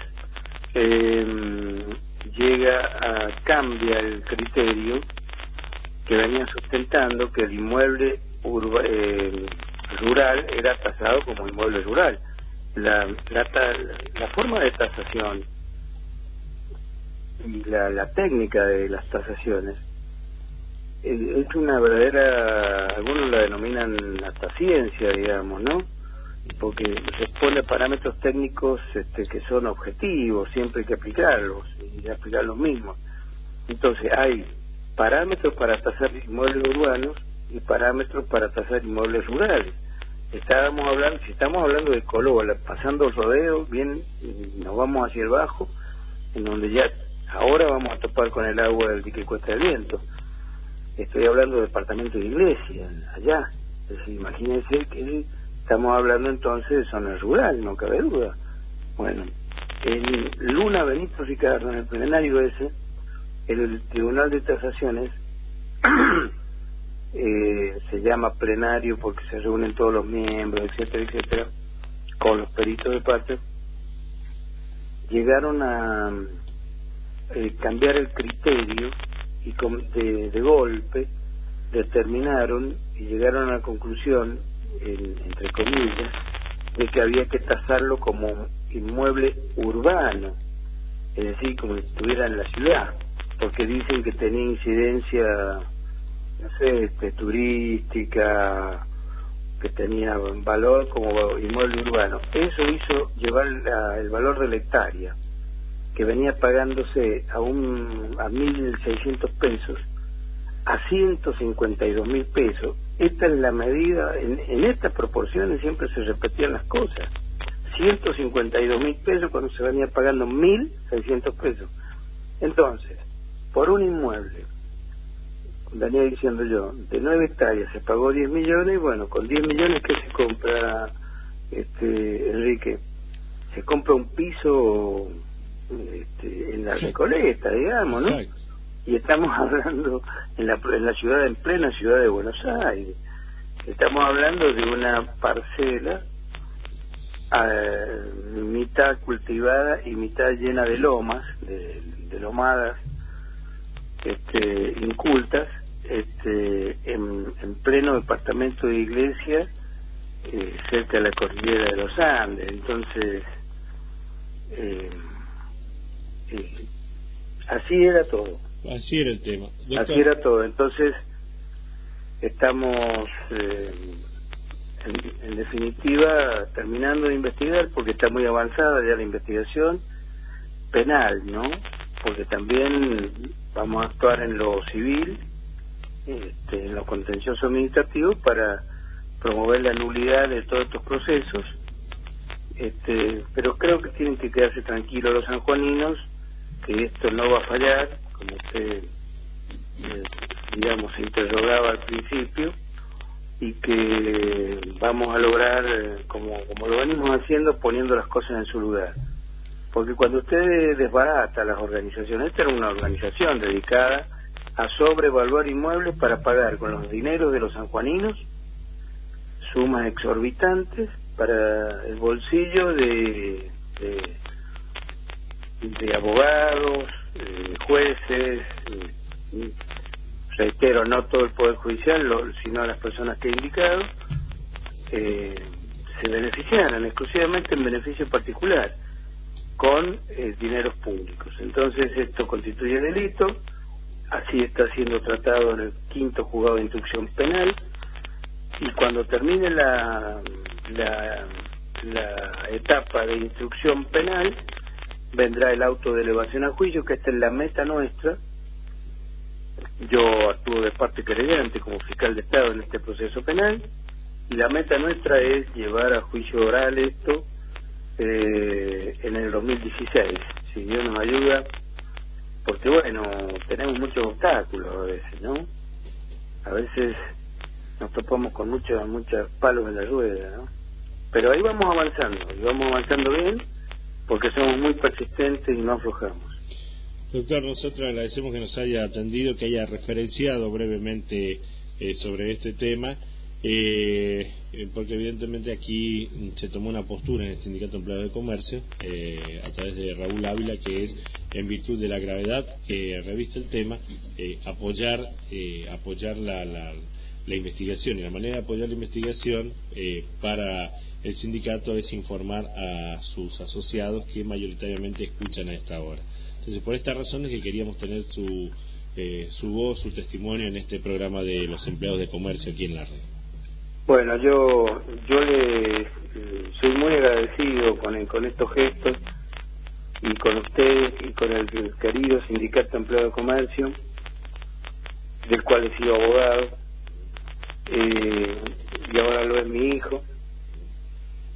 eh, llega a cambia el criterio que venía sustentando que el inmueble urba- eh, rural era tasado como inmueble rural. La, la, la forma de tasación y la, la técnica de las tasaciones eh, es una verdadera, algunos la denominan hasta ciencia, digamos, ¿no? Porque responde a parámetros técnicos este, que son objetivos, siempre hay que aplicarlos y aplicar los mismos. Entonces hay parámetros para tasar inmuebles urbanos y parámetros para tasar inmuebles rurales. Estábamos hablando, si estamos hablando de Colola, pasando el rodeo, bien, nos vamos hacia el bajo, en donde ya ahora vamos a topar con el agua del dique Cuesta del Viento. Estoy hablando de departamento de iglesia, allá. Es decir, imagínense que estamos hablando entonces de zona rural, no cabe duda. Bueno, en Luna Benito Ricardo, en el plenario ese, el Tribunal de Tasaciones eh, se llama plenario porque se reúnen todos los miembros, etcétera, etcétera, con los peritos de parte, llegaron a eh, cambiar el criterio y con- de, de golpe determinaron y llegaron a la conclusión, en- entre comillas, de que había que tasarlo como inmueble urbano, es decir, como si estuviera en la ciudad, porque dicen que tenía incidencia, no sé, este, turística, que tenía valor como inmueble urbano. Eso hizo llevar la- el valor de la hectárea, que venía pagándose a un a 1.600 pesos, a 152 mil pesos. Esta es la medida, en, en estas proporciones siempre se repetían las cosas. 152 mil pesos cuando se venía pagando 1.600 pesos. Entonces, por un inmueble, venía diciendo yo, de 9 hectáreas se pagó 10 millones y bueno, con 10 millones que se compra, este Enrique, se compra un piso este, en la Recoleta, digamos, ¿no? Y estamos hablando en la, en la ciudad, en plena ciudad de Buenos Aires. Estamos hablando de una parcela eh, mitad cultivada y mitad llena de lomas, de, lomadas este, incultas, este, en, en pleno departamento de iglesia, eh, cerca de la cordillera de los Andes. Entonces, eh, eh, así era todo. Así era el tema. Así era todo. Entonces, estamos, eh, en, en definitiva, terminando de investigar porque está muy avanzada ya la investigación penal, ¿no? Porque también vamos a actuar en lo civil, este, en lo contencioso administrativo para promover la nulidad de todos estos procesos. Este, pero creo que tienen que quedarse tranquilos los sanjuaninos, que esto no va a fallar, como usted, eh, digamos, interrogaba al principio, y que vamos a lograr, eh, como, como lo venimos haciendo, poniendo las cosas en su lugar. Porque cuando usted desbarata las organizaciones, esta era una organización dedicada a sobrevaluar inmuebles para pagar con los dineros de los sanjuaninos sumas exorbitantes para el bolsillo de, de, de abogados, de jueces, eh, reitero, no todo el Poder Judicial, lo- sino las personas que he indicado, eh, se beneficiaran exclusivamente en beneficio particular con eh, dineros públicos. Entonces esto constituye delito, así está siendo tratado en el quinto juzgado de instrucción penal y cuando termine la, la, la etapa de instrucción penal vendrá el auto de elevación a juicio, que esta es la meta nuestra. Yo actúo de parte querellante como fiscal de Estado en este proceso penal y la meta nuestra es llevar a juicio oral esto eh, en el 2016, si Dios nos ayuda, porque bueno, tenemos muchos obstáculos a veces, ¿no? A veces nos topamos con muchos muchos palos en la rueda, ¿no? Pero ahí vamos avanzando, y vamos avanzando bien, porque somos muy persistentes y no aflojamos. Doctor, nosotros agradecemos que nos haya atendido, que haya referenciado brevemente eh, sobre este tema, eh, eh, porque evidentemente aquí se tomó una postura en el Sindicato de Empleados de Comercio eh, a través de Raúl Ávila, que es, en virtud de la gravedad que reviste el tema, eh, apoyar, eh, apoyar la, la, la investigación. Y la manera de apoyar la investigación eh, para el sindicato es informar a sus asociados que mayoritariamente escuchan a esta hora. Entonces, por estas razones que queríamos tener su, eh, su voz, su testimonio en este programa de los empleados de comercio aquí en la red. Bueno, yo yo le eh, soy muy agradecido con, con estos gestos y con usted y con el querido Sindicato de Empleados de Comercio, del cual he sido abogado, y ahora lo es mi hijo,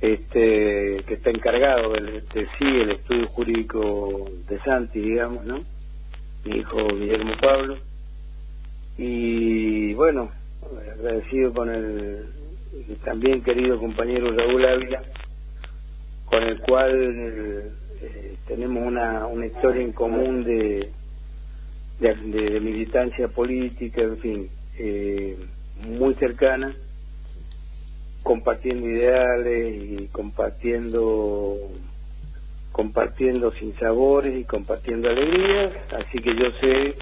este que está encargado de, sí el estudio jurídico de Santi, digamos, ¿no? Mi hijo Guillermo Pablo. Y bueno, agradecido con el también querido compañero Raúl Ávila, con el cual eh, tenemos una, una historia en común de, de, de militancia política, en fin, eh, muy cercana, compartiendo ideales y compartiendo compartiendo sinsabores y compartiendo alegrías, así que yo sé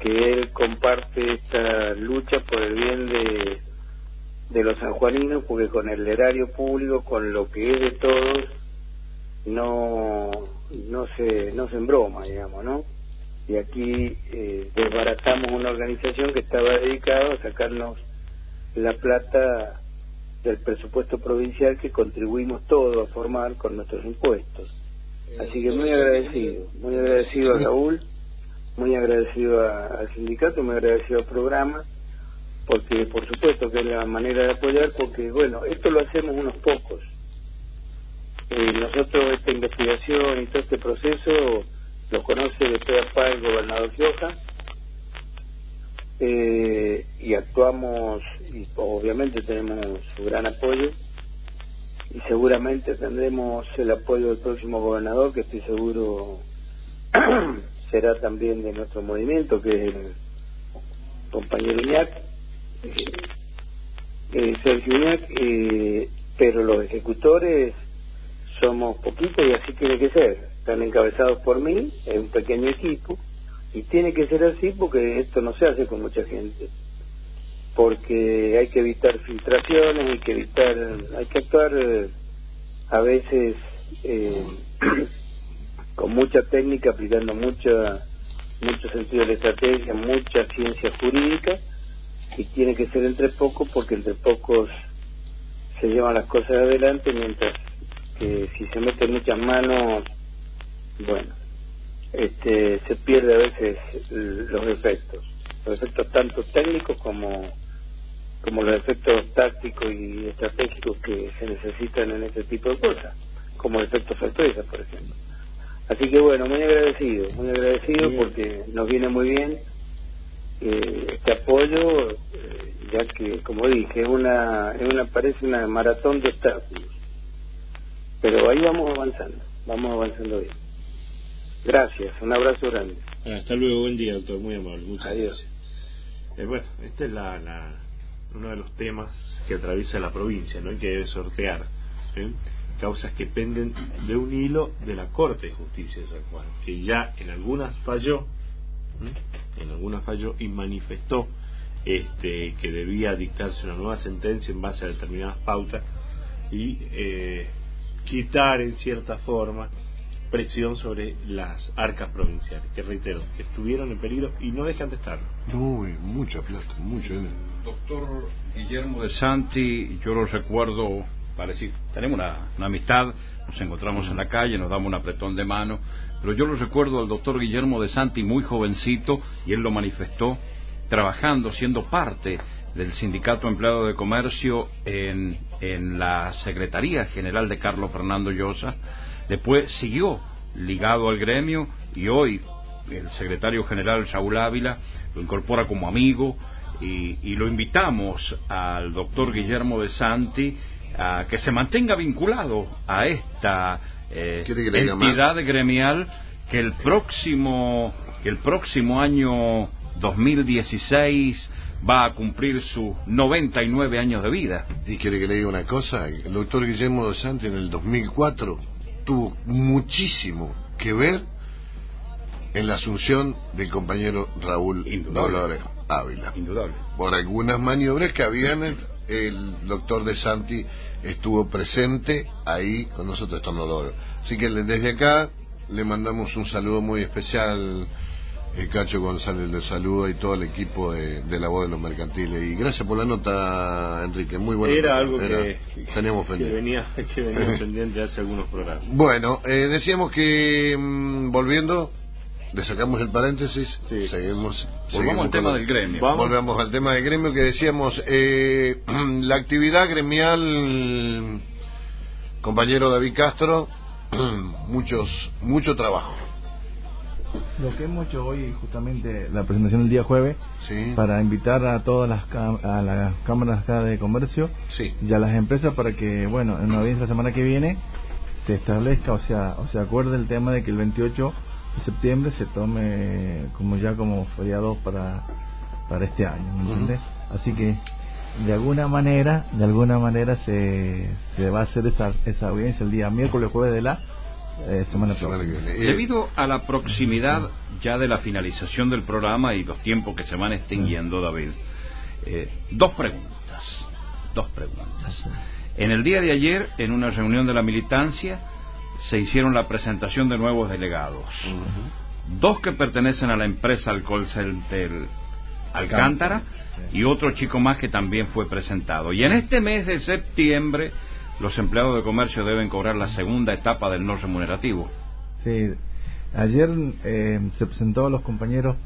que él comparte esta lucha por el bien de, de los sanjuaninos, porque con el erario público, con lo que es de todos, no no se no se embroma, digamos, ¿no? Y aquí eh, desbaratamos una organización que estaba dedicada a sacarnos la plata del presupuesto provincial que contribuimos todos a formar con nuestros impuestos. Así que muy agradecido, muy agradecido a Raúl, muy agradecido a- al sindicato, muy agradecido al programa, porque por supuesto que es la manera de apoyar, porque bueno, esto lo hacemos unos pocos. Eh, nosotros esta investigación y todo este proceso lo conoce de pe a el gobernador Gioja, eh, y actuamos, y obviamente tenemos su gran apoyo, y seguramente tendremos el apoyo del próximo gobernador, que estoy seguro será también de nuestro movimiento, que es el compañero Iñac, eh, eh, Sergio Iñac, eh, pero los ejecutores somos poquitos y así tiene que ser. Están encabezados por mí, es un pequeño equipo, y tiene que ser así porque esto no se hace con mucha gente. Porque hay que evitar filtraciones, hay que evitar, hay que actuar eh, a veces eh, con mucha técnica, aplicando mucha mucho sentido de la estrategia, mucha ciencia jurídica, y tiene que ser entre pocos porque entre pocos se llevan las cosas adelante, mientras que si se meten muchas manos, bueno, este, se pierde a veces los efectos, los efectos tanto técnicos como como los efectos tácticos y estratégicos que se necesitan en este tipo de cosas, como el efecto sorpresa, por ejemplo. Así que bueno, muy agradecido, muy agradecido porque nos viene muy bien eh, este apoyo, eh, ya que, como dije, es una, es una, parece una maratón de obstáculos. Pero ahí vamos avanzando, vamos avanzando bien. Gracias, un abrazo grande. Ah, Hasta luego, buen día, doctor, muy amable, muchas gracias. Eh, bueno, este es la, la, uno de los temas que atraviesa la provincia, ¿no? Y que debe sortear. ¿eh? Causas que penden de un hilo de la Corte de Justicia de San Juan, que ya en algunas falló, ¿eh? en algunas falló y manifestó este, que debía dictarse una nueva sentencia en base a determinadas pautas y eh, quitar en cierta forma presión sobre las arcas provinciales, que reitero, estuvieron en peligro y no dejan de estarlo. Uy, mucha plata, mucho dinero. Doctor Guillermo de Santi, yo lo recuerdo, parece, tenemos una, una amistad, nos encontramos en la calle, nos damos un apretón de mano, pero yo lo recuerdo al doctor Guillermo de Santi muy jovencito, y él lo manifestó, trabajando, siendo parte del Sindicato Empleado de Comercio en, en la Secretaría General de Carlos Fernando Llosa, después siguió ligado al gremio y hoy el secretario general Saúl Ávila lo incorpora como amigo y, y lo invitamos al doctor Guillermo de Santi a que se mantenga vinculado a esta eh, entidad gremial que el próximo que el próximo año 2016 va a cumplir sus 99 años de vida. Y quiere que le diga una cosa, el doctor Guillermo de Santi en el 2004 tuvo muchísimo que ver en la asunción del compañero Raúl Dolores Ávila. Indudable. Por algunas maniobras que habían, el, el doctor de Santi estuvo presente ahí con nosotros, esto no lo veo. Así que desde acá le mandamos un saludo muy especial. El Cacho González le saluda y todo el equipo de, de la voz de los mercantiles. Y gracias por la nota, Enrique. Muy buena. Era nota. algo Era- que, teníamos que pendiente. venía, que venía pendiente hace algunos programas. Bueno, eh, decíamos que mm, volviendo, le sacamos el paréntesis, seguimos. seguimos al tema con- del gremio. Volvemos al tema del gremio que decíamos, eh, la actividad gremial, compañero David Castro, muchos, mucho trabajo. Lo que hemos hecho hoy, justamente la presentación el día jueves, para invitar a todas las, a las cámaras acá de comercio y a las empresas para que, bueno, en una audiencia la semana que viene se establezca, o sea, o se acuerde el tema de que el 28 de septiembre se tome como ya como feriado para, para este año, ¿me entiendes? Así que de alguna manera, de alguna manera se, se va a hacer esa, esa audiencia el día miércoles, jueves de la eh, semana próxima. Debido a la proximidad ya de la finalización del programa y los tiempos que se van extinguiendo, David, eh, dos preguntas. Dos preguntas. En el día de ayer, en una reunión de la militancia, se hicieron la presentación de nuevos delegados. Dos que pertenecen a la empresa Alcohol Center Alcántara y otro chico más que también fue presentado. Y en este mes de septiembre, los empleados de comercio deben cobrar la segunda etapa del no remunerativo. Sí, ayer eh, se presentó a los compañeros,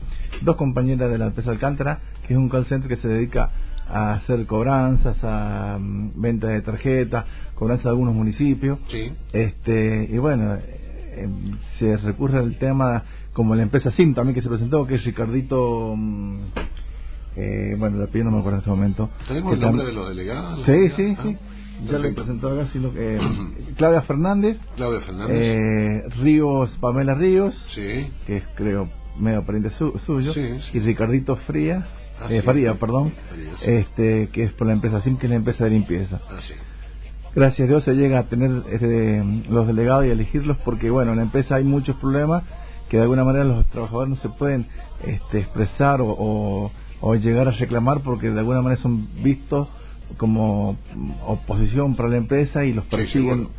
dos compañeras de la empresa Alcántara, que es un call center que se dedica a hacer cobranzas, a mm, venta de tarjetas, cobranzas de algunos municipios. Este, y bueno, eh, se recurre al tema como la empresa SIM también que se presentó, que es Ricardito. mm, eh, bueno, la pido no me acuerdo en este momento. ¿Tenemos el nombre de los delegados? Sí, sí, Ah, sí. Ya perfecto. presentó acá, sino que, eh, Claudia Fernández. Claudia Fernández. Eh, Ríos, Pamela Ríos. Sí. Que es, creo, medio pariente su- suyo. Sí, Y Ricardito Fría. Ah, eh, sí. Faría, perdón. Sí. Este, que es por la empresa SIM, que es la empresa de limpieza. Ah, sí. Gracias a Dios se llega a tener este, los delegados y elegirlos porque, bueno, en la empresa hay muchos problemas que de alguna manera los trabajadores no se pueden este, expresar o, o, o llegar a reclamar porque de alguna manera son vistos como oposición para la empresa y los Sí, sí, persiguen. bueno.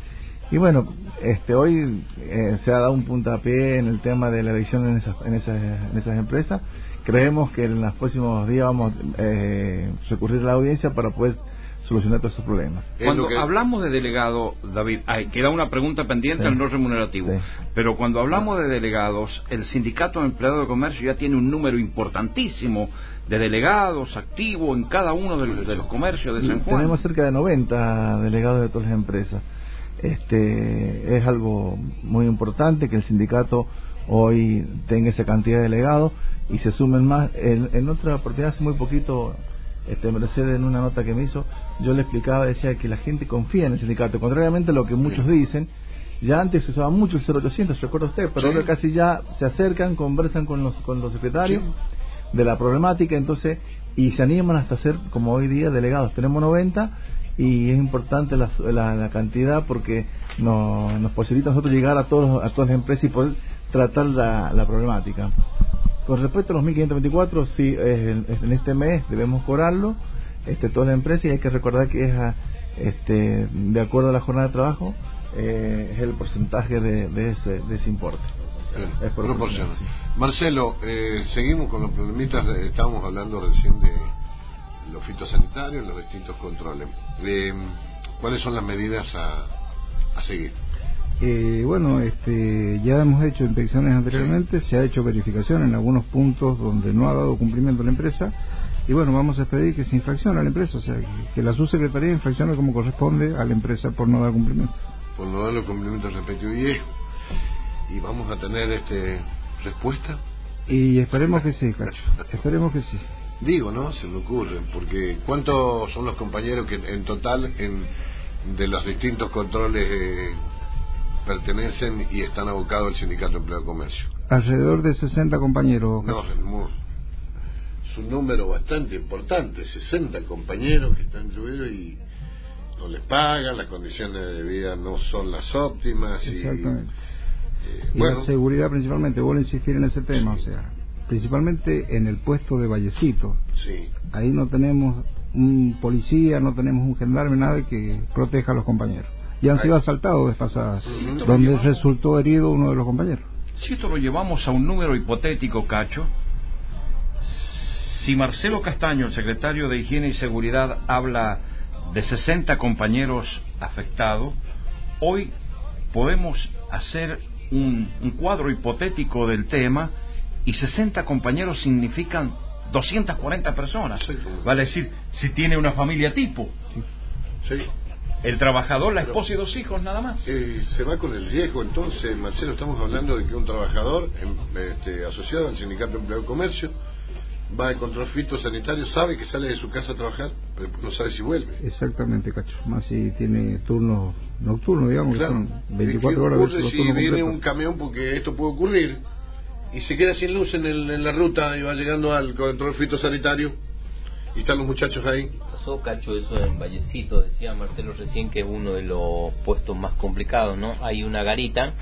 Y bueno, este hoy eh, se ha dado un puntapié en el tema de la elección en esas, en esas, en esas empresas. Creemos que en los próximos días vamos a eh, recurrir a la audiencia para poder solucionar todos esos problemas. Cuando hablamos de delegado, David, hay, queda una pregunta pendiente Sí. al no remunerativo. Sí. Pero cuando hablamos de delegados, el Sindicato de Empleados de Comercio ya tiene un número importantísimo de delegados activos en cada uno de los, de los comercios de San Juan. Tenemos cerca de 90 delegados de todas las empresas. Este, es algo muy importante que el sindicato hoy tenga esa cantidad de delegados y se sumen más. En, en otra oportunidad, hace muy poquito, este, Mercedes en una nota que me hizo, yo le explicaba, decía que la gente confía en el sindicato, contrariamente a lo que muchos dicen. Ya antes se usaba mucho el 0800, recuerda usted, pero Sí. ahora casi ya se acercan, conversan con los, con los secretarios de la problemática, entonces, y se animan hasta ser, como hoy día, delegados. Tenemos 90 y es importante la, la, la cantidad porque no- nos posibilita a nosotros llegar a, todos, a todas las empresas y poder tratar la, la problemática. Con respecto a los 1524, sí, es en, es en este mes debemos cobrarlo, este, toda la empresa, y hay que recordar que es a- este, de acuerdo a la jornada de trabajo, eh, es el porcentaje de, de ese, de ese importe. Bien, Es por proporcional. sí. Marcelo, eh, seguimos con los problemitas. de- estábamos hablando recién de los fitosanitarios, los distintos controles. Eh, ¿Cuáles son las medidas a, a seguir? Eh, bueno, este, ya hemos hecho inspecciones anteriormente, se ha hecho verificación en algunos puntos donde no ha dado cumplimiento la empresa y bueno, vamos a pedir que se infraccione a la empresa, o sea, que, la subsecretaría infraccione como corresponde a la empresa por no dar cumplimiento. Por no dar los cumplimientos respectivos. Y, y vamos a tener este respuesta. Y esperemos que sí, Cacho, esperemos que sí. Digo, ¿no? Se me ocurre, porque ¿cuántos son los compañeros que en total en, de los distintos controles eh, pertenecen y están abocados al Sindicato de Empleo de Comercio? Alrededor de 60 compañeros. No, es un número bastante importante, 60 compañeros que están incluidos y no les pagan, las condiciones de vida no son las óptimas y Exactamente. Y bueno, la seguridad principalmente, vuelvo a insistir en ese tema, o sea, principalmente en el puesto de Vallecito. sí, Ahí no tenemos un policía, no tenemos un gendarme, nada que proteja a los compañeros. Y han sido asaltados despasadas, Ujú. donde resultó herido uno de los compañeros. Si esto lo llevamos a un número hipotético, Cacho, si Marcelo Castaño, el secretario de Higiene y Seguridad, habla de 60 compañeros afectados, hoy podemos hacer un, un cuadro hipotético del tema y 60 compañeros significan 240 personas. Vale decir, si tiene una familia tipo. sí. El trabajador, la esposa y dos hijos nada más. Eh, se va con el riesgo entonces, Marcelo, estamos hablando de que un trabajador em, este, asociado al Sindicato de Empleo de Comercio va al control fitosanitario, sabe que sale de su casa a trabajar, pero no sabe si vuelve. Exactamente, Cacho. Más si tiene turnos nocturnos, digamos, Claro. que son 24 ¿Qué horas. ocurre los si viene completos. un camión? Porque esto puede ocurrir y se queda sin luz en, el- en la ruta y va llegando al control fitosanitario y están los muchachos ahí. Pasó, Cacho, eso en Vallecito, decía Marcelo recién que es uno de los puestos más complicados, ¿no? Hay una garita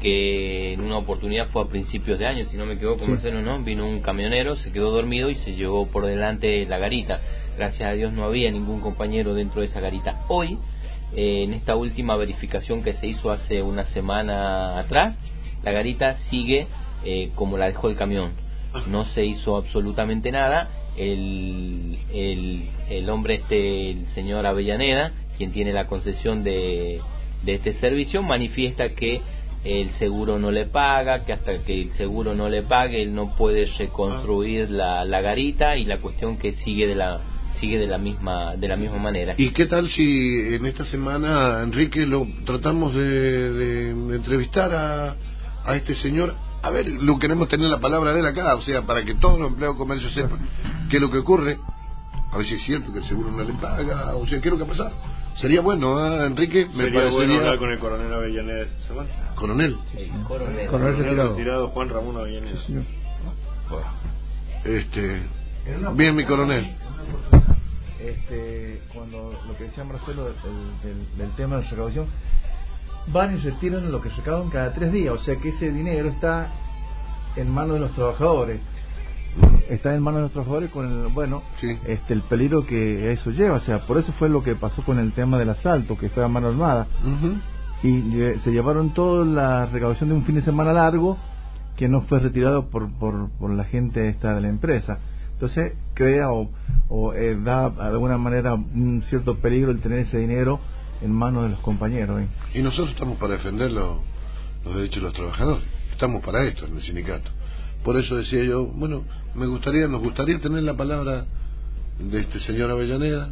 que en una oportunidad fue a principios de año, si no me equivoco, Sí. Marcelo, ¿no? Vino un camionero, se quedó dormido y se llevó por delante la garita. Gracias a Dios no había ningún compañero dentro de esa garita. Hoy, eh, en esta última verificación que se hizo hace una semana atrás, la garita sigue eh, como la dejó el camión. No se hizo absolutamente nada. El, el, el hombre este, el señor Avellaneda, quien tiene la concesión de, de este servicio, manifiesta que el seguro no le paga, que hasta que el seguro no le pague él no puede reconstruir la, la garita y la cuestión que sigue de la sigue de la misma de la misma manera. ¿Y qué tal si en esta semana, Enrique, lo tratamos de, de- de entrevistar a, a este señor? A ver, lo queremos tener la palabra de él acá, o sea, para que todos los empleados de comercio sepan qué es lo que ocurre. A ver si es cierto que el seguro no le paga, o sea, qué es lo que ha pasado. Sería bueno, ¿ah, Enrique? Me Sería bueno hablar con el coronel Avellaneda esta semana. Coronel. coronel. Coronel retirado. Juan Ramón Avellaneda. Este, bien, mi coronel. este, cuando lo que decía Marcelo del, del- del tema de la recaudación, van y retiran lo que recaudan cada tres días, o sea que ese dinero está en manos de los trabajadores. Está en manos de los trabajadores con el, bueno, este, el peligro que eso lleva, o sea, por eso fue lo que pasó con el tema del asalto, que fue a mano armada. Y se llevaron toda la recaudación de un fin de semana largo que no fue retirado por, por, por la gente esta de la empresa. Entonces crea o, o eh, da de alguna manera un cierto peligro el tener ese dinero en manos de los compañeros. ¿eh? Y nosotros estamos para defender lo- los derechos de los trabajadores. Estamos para esto en el sindicato. Por eso decía yo, bueno, me gustaría, nos gustaría tener la palabra de este señor Avellaneda,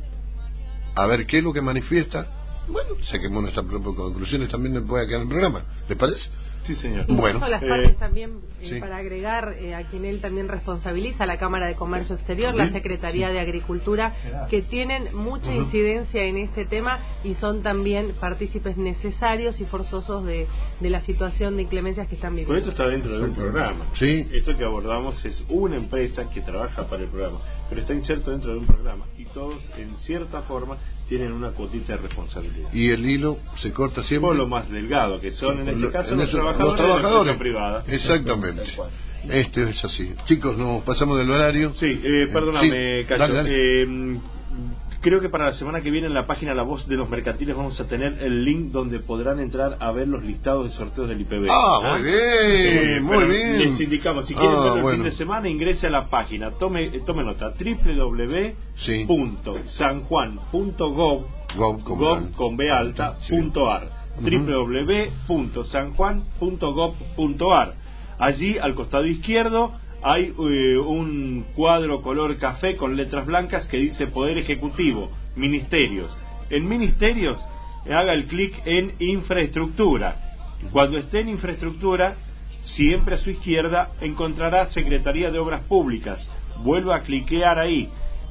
a ver qué es lo que manifiesta bueno, saquemos nuestras propias conclusiones también después acá en el programa. ¿Les parece? Sí, señor. Bueno, las eh, partes también, eh, sí. para agregar, eh, a quien él también responsabiliza, la Cámara de Comercio Exterior, la Sí. Secretaría de Agricultura, que tienen mucha incidencia en este tema y son también partícipes necesarios y forzosos de, de la situación de inclemencias que están Pero viviendo. esto está dentro de un programa. Sí. Esto que abordamos es una empresa que trabaja para el programa, pero está inserto dentro de un programa y todos, en cierta forma, tienen una cuotita de responsabilidad. Y el hilo se corta siempre. Por lo más delgado, que son en este Lo- caso en los, eso- trabajadores los de la trabajadores. empresa privada. Exactamente. Este es así. Chicos, nos pasamos del horario. Sí, eh, perdóname, Sí, Cacho. dale, dale. Eh, creo que para la semana que viene en la página La Voz de los Mercantiles vamos a tener el link donde podrán entrar a ver los listados de sorteos del IPB. Ah, muy bien, muy pero bien. Les indicamos, si quieren Ah, verlo el bueno. fin de semana, ingrese a la página, tome, eh, tome nota, www.sanjuan.gov Gov con B. alta, Sí. punto ar. Ujú. www.sanjuan.gov.ar Allí, al costado izquierdo, hay eh, un cuadro color café con letras blancas que dice Poder Ejecutivo, Ministerios. En Ministerios, haga el clic en Infraestructura. Cuando esté en Infraestructura, siempre a su izquierda encontrará Secretaría de Obras Públicas. Vuelva a cliquear ahí.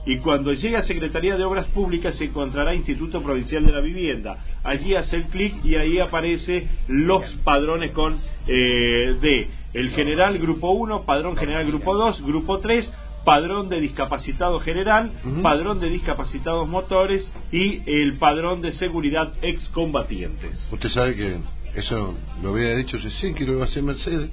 Y cuando llegue a Secretaría de Obras Públicas se encontrará Instituto Provincial de la Vivienda. Allí hace el clic y ahí aparece los padrones con eh, de el general grupo 1, padrón general grupo 2, grupo 3, padrón de discapacitado general, padrón de discapacitados motores y el padrón de seguridad excombatientes. Usted sabe que eso lo había dicho sí, que lo iba a hacer Mercedes.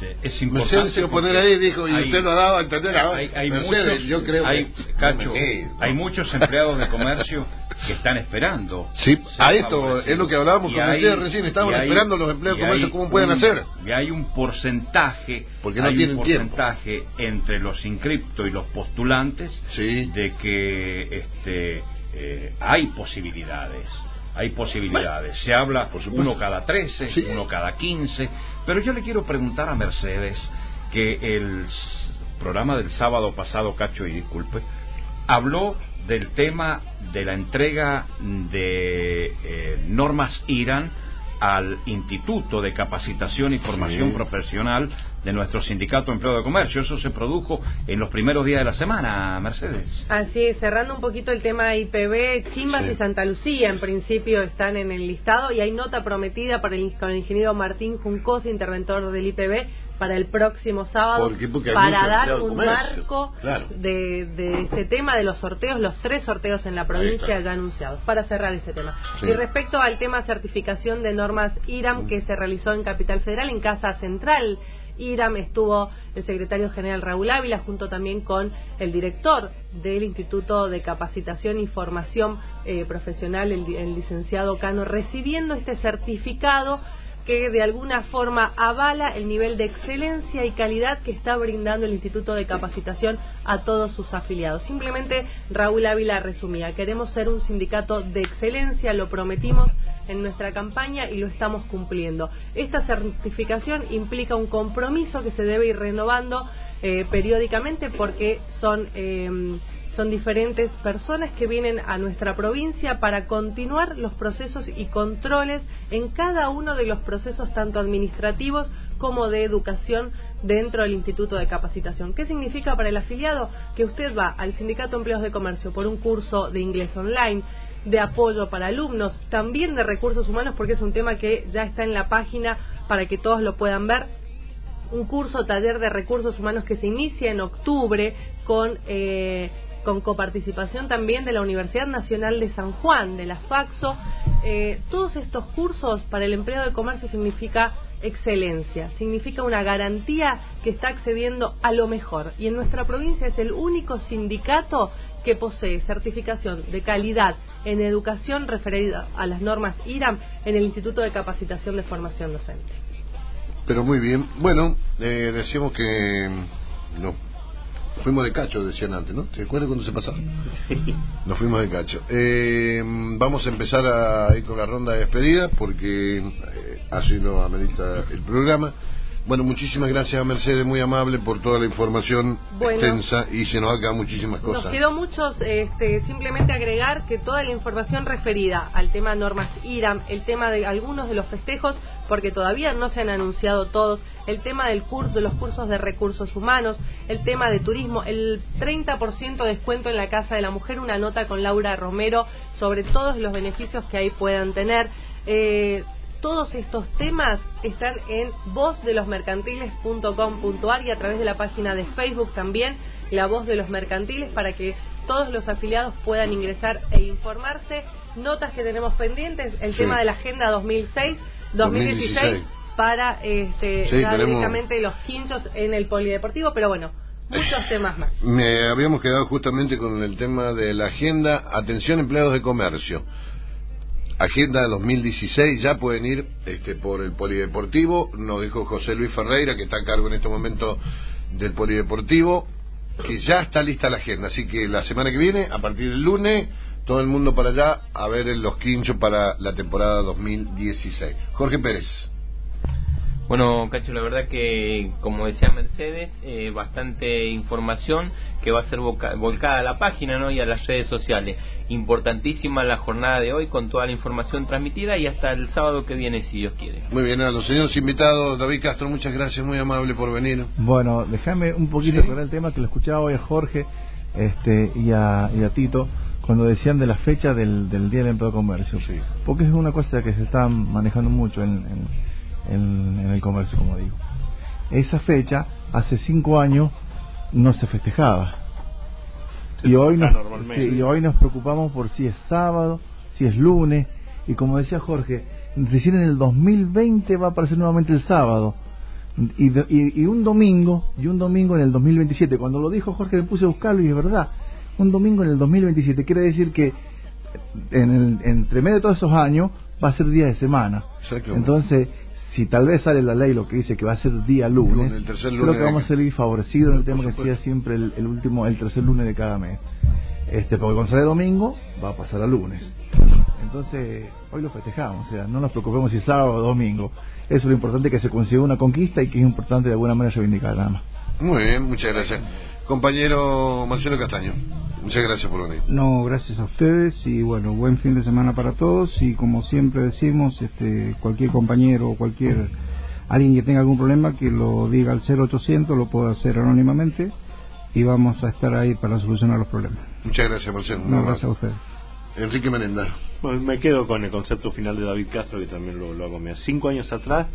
Este, es importante. Mercedes se a poner ahí, dijo, y hay- usted lo daba a entender ahora. Hay, hay Mercedes, muchos, yo creo hay, que... Cacho, Sí, hay muchos empleados de comercio que están esperando. Sí, a esto es lo que hablábamos con Mercedes recién, hay- esperando los empleados de comercio cómo pueden un- hacer. Y hay un porcentaje, Porque no hay tienen un tiempo. porcentaje entre los inscriptos y los postulantes de que este eh, hay posibilidades. Hay posibilidades. Se habla uno cada 13, uno cada 15. Pero yo le quiero preguntar a Mercedes que el programa del sábado pasado, Cacho, y disculpe, habló del tema de la entrega de eh, normas IRAN al Instituto de Capacitación y Formación Sí. Profesional de nuestro Sindicato de Empleo de Comercio. Eso se produjo en los primeros días de la semana, Mercedes. Así es, cerrando un poquito el tema de IPB, Chimbas Sí. y Santa Lucía en principio están en el listado y hay nota prometida para el, con el ingeniero Martín Juncosa, interventor del IPB, para el próximo sábado, para dar empleado un marco Claro. de, de este tema de los sorteos, los tres sorteos en la provincia ya anunciados, para cerrar este tema. Sí. Y respecto al tema certificación de normas IRAM que se realizó en Capital Federal, en Casa Central, IRAM estuvo el secretario general Raúl Ávila junto también con el director del Instituto de Capacitación y Formación eh, Profesional, el, el licenciado Cano, recibiendo este certificado que de alguna forma avala el nivel de excelencia y calidad que está brindando el Instituto de Capacitación a todos sus afiliados. Simplemente Raúl Ávila resumía, queremos ser un sindicato de excelencia, lo prometimos en nuestra campaña y lo estamos cumpliendo. Esta certificación implica un compromiso que se debe ir renovando eh, periódicamente porque son eh, son diferentes personas que vienen a nuestra provincia para continuar los procesos y controles en cada uno de los procesos tanto administrativos como de educación dentro del Instituto de Capacitación. ¿Qué significa para el afiliado? Que usted va al Sindicato de Empleos de Comercio por un curso de inglés online, de apoyo para alumnos, también de recursos humanos, porque es un tema que ya está en la página para que todos lo puedan ver un curso taller de recursos humanos que se inicia en octubre con eh, con coparticipación también de la Universidad Nacional de San Juan, de la Faxo. Eh, todos estos cursos para el empleado de comercio significa excelencia, significa una garantía que está accediendo a lo mejor. Y en nuestra provincia es el único sindicato que posee certificación de calidad en educación referida a las normas IRAM en el Instituto de Capacitación de Formación Docente. Pero muy bien. Bueno, eh, decíamos que mm, nos fuimos de cacho, decían antes, ¿no? ¿Te acuerdas cuando se pasaba? Nos fuimos de cacho. Eh, vamos a empezar a ir con la ronda de despedida porque eh, así lo amerita el programa. Bueno, muchísimas gracias a Mercedes, muy amable por toda la información Bueno. extensa y se nos acá muchísimas Nos cosas. quedó muchos, este, simplemente agregar que toda la información referida al tema normas IRAM, el tema de algunos de los festejos, porque todavía no se han anunciado todos, el tema del curso, de los cursos de recursos humanos, el tema de turismo, el 30% de descuento en la Casa de la Mujer, una nota con Laura Romero sobre todos los beneficios que ahí puedan tener. Eh, todos estos temas están en vozdelosmercantiles.com.ar y a través de la página de Facebook también, La Voz de los Mercantiles, para que todos los afiliados puedan ingresar e informarse. Notas que tenemos pendientes, el Sí. tema de la Agenda 2006, 2016, 2016. para este, Sí, dar tenemos- los quinchos en el polideportivo, pero bueno, muchos temas más. Me habíamos quedado justamente con el tema de la agenda Atención Empleados de Comercio. Agenda 2016, ya pueden ir este, por el Polideportivo, nos dijo José Luis Ferreira, que está a cargo en este momento del Polideportivo, que ya está lista la agenda, así que la semana que viene, a partir del lunes, todo el mundo para allá a ver los quinchos para la temporada 2016. Jorge Pérez. Bueno, Cacho, la verdad que, como decía Mercedes, eh, bastante información que va a ser voca- volcada a la página ¿no? y a las redes sociales. Importantísima la jornada de hoy con toda la información transmitida y hasta el sábado que viene, si Dios quiere. Muy bien, a los señores invitados, David Castro, muchas gracias, muy amable por venir. Bueno, déjame un poquito aclarar el tema que lo escuchaba hoy a Jorge este, y, a, y a Tito cuando decían de la fecha del, del Día del Empleo de Comercio. Porque es una cosa que se está manejando mucho en, en, en- en el comercio, como digo. Esa fecha, hace cinco años, no se festejaba. Y hoy, nos, sí, y hoy nos preocupamos por si es sábado, si es lunes. Y como decía Jorge, recién en el 2020 va a aparecer nuevamente el sábado y, y, y un domingo y un domingo en el 2027 cuando lo dijo Jorge me puse a buscarlo y es verdad un domingo en el 2027 quiere decir que en el, entre medio de todos esos años va a ser día de semana entonces si tal vez sale la ley lo que dice que va a ser día lunes, Lunes, el tercer creo que vamos a salir favorecidos en el tema Por que sea siempre el, el último el tercer lunes de cada mes este porque cuando sale domingo va a pasar a lunes entonces, hoy lo festejamos, o sea, no nos preocupemos si es sábado o domingo. Eso es lo importante que se consiga una conquista y que es importante de alguna manera reivindicar nada más. Muy bien, muchas gracias. Compañero Marcelo Castaño, muchas gracias por venir. No, gracias a ustedes y bueno, buen fin de semana para todos y como siempre decimos, este, cualquier compañero o cualquier alguien que tenga algún problema que lo diga al 0800, lo puede hacer anónimamente y vamos a estar ahí para solucionar los problemas. Muchas gracias, Marcelo. No, gracias a ustedes. Enrique Merenda. Bueno, me quedo con el concepto final de David Castro, que también lo, lo hago mío. Cinco años atrás,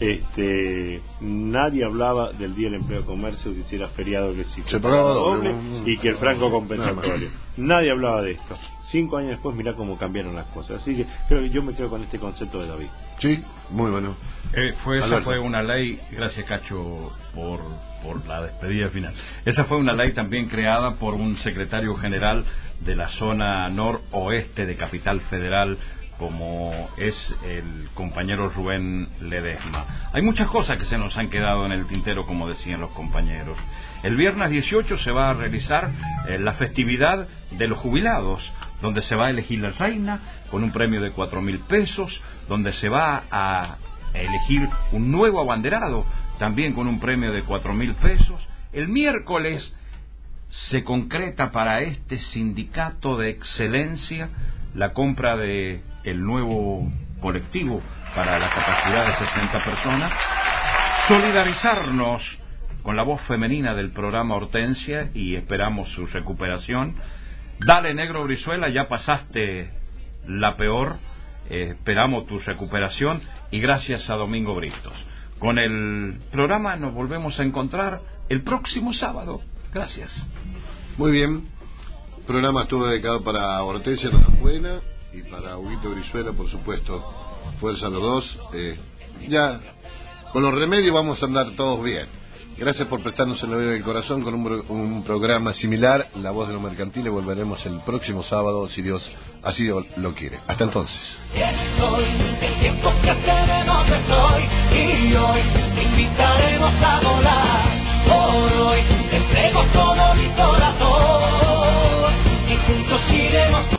este, nadie hablaba del Día del Empleo de Comercio, que hiciera feriado, que si Se pagaba doble, y que el franco compensatorio. Nadie hablaba de esto. Cinco años después, mirá cómo cambiaron las cosas. Así que creo que yo me quedo con este concepto de David. Sí, muy bueno. Eh, fue, esa Alberto. fue una ley, gracias Cacho por, por la despedida final. Esa fue una ley también creada por un secretario general de la zona noroeste de Capital Federal, como es el compañero Rubén Ledesma. Hay muchas cosas que se nos han quedado en el tintero, como decían los compañeros. El viernes 18 se va a realizar eh, la festividad de los jubilados, donde se va a elegir la reina con un premio de cuatro mil pesos, donde se va a elegir un nuevo abanderado, también con un premio de cuatro mil pesos. El miércoles se concreta para este sindicato de excelencia la compra de el nuevo colectivo para la capacidad de 60 personas, solidarizarnos con la voz femenina del programa Hortensia y esperamos su recuperación. Dale negro Brizuela, ya pasaste la peor, eh, esperamos tu recuperación y gracias a Domingo Bristos. Con el programa nos volvemos a encontrar el próximo sábado. Gracias. Muy bien. El programa estuvo dedicado para Hortensia Buena y para Huguito Brizuela, por supuesto, fuerza a los dos. Eh, ya, con los remedios vamos a andar todos bien. Gracias por prestarnos el oído del corazón con un, programa similar, La Voz de los Mercantiles. Volveremos el próximo sábado, si Dios así lo quiere. Hasta entonces. Por hoy entrego todo mi.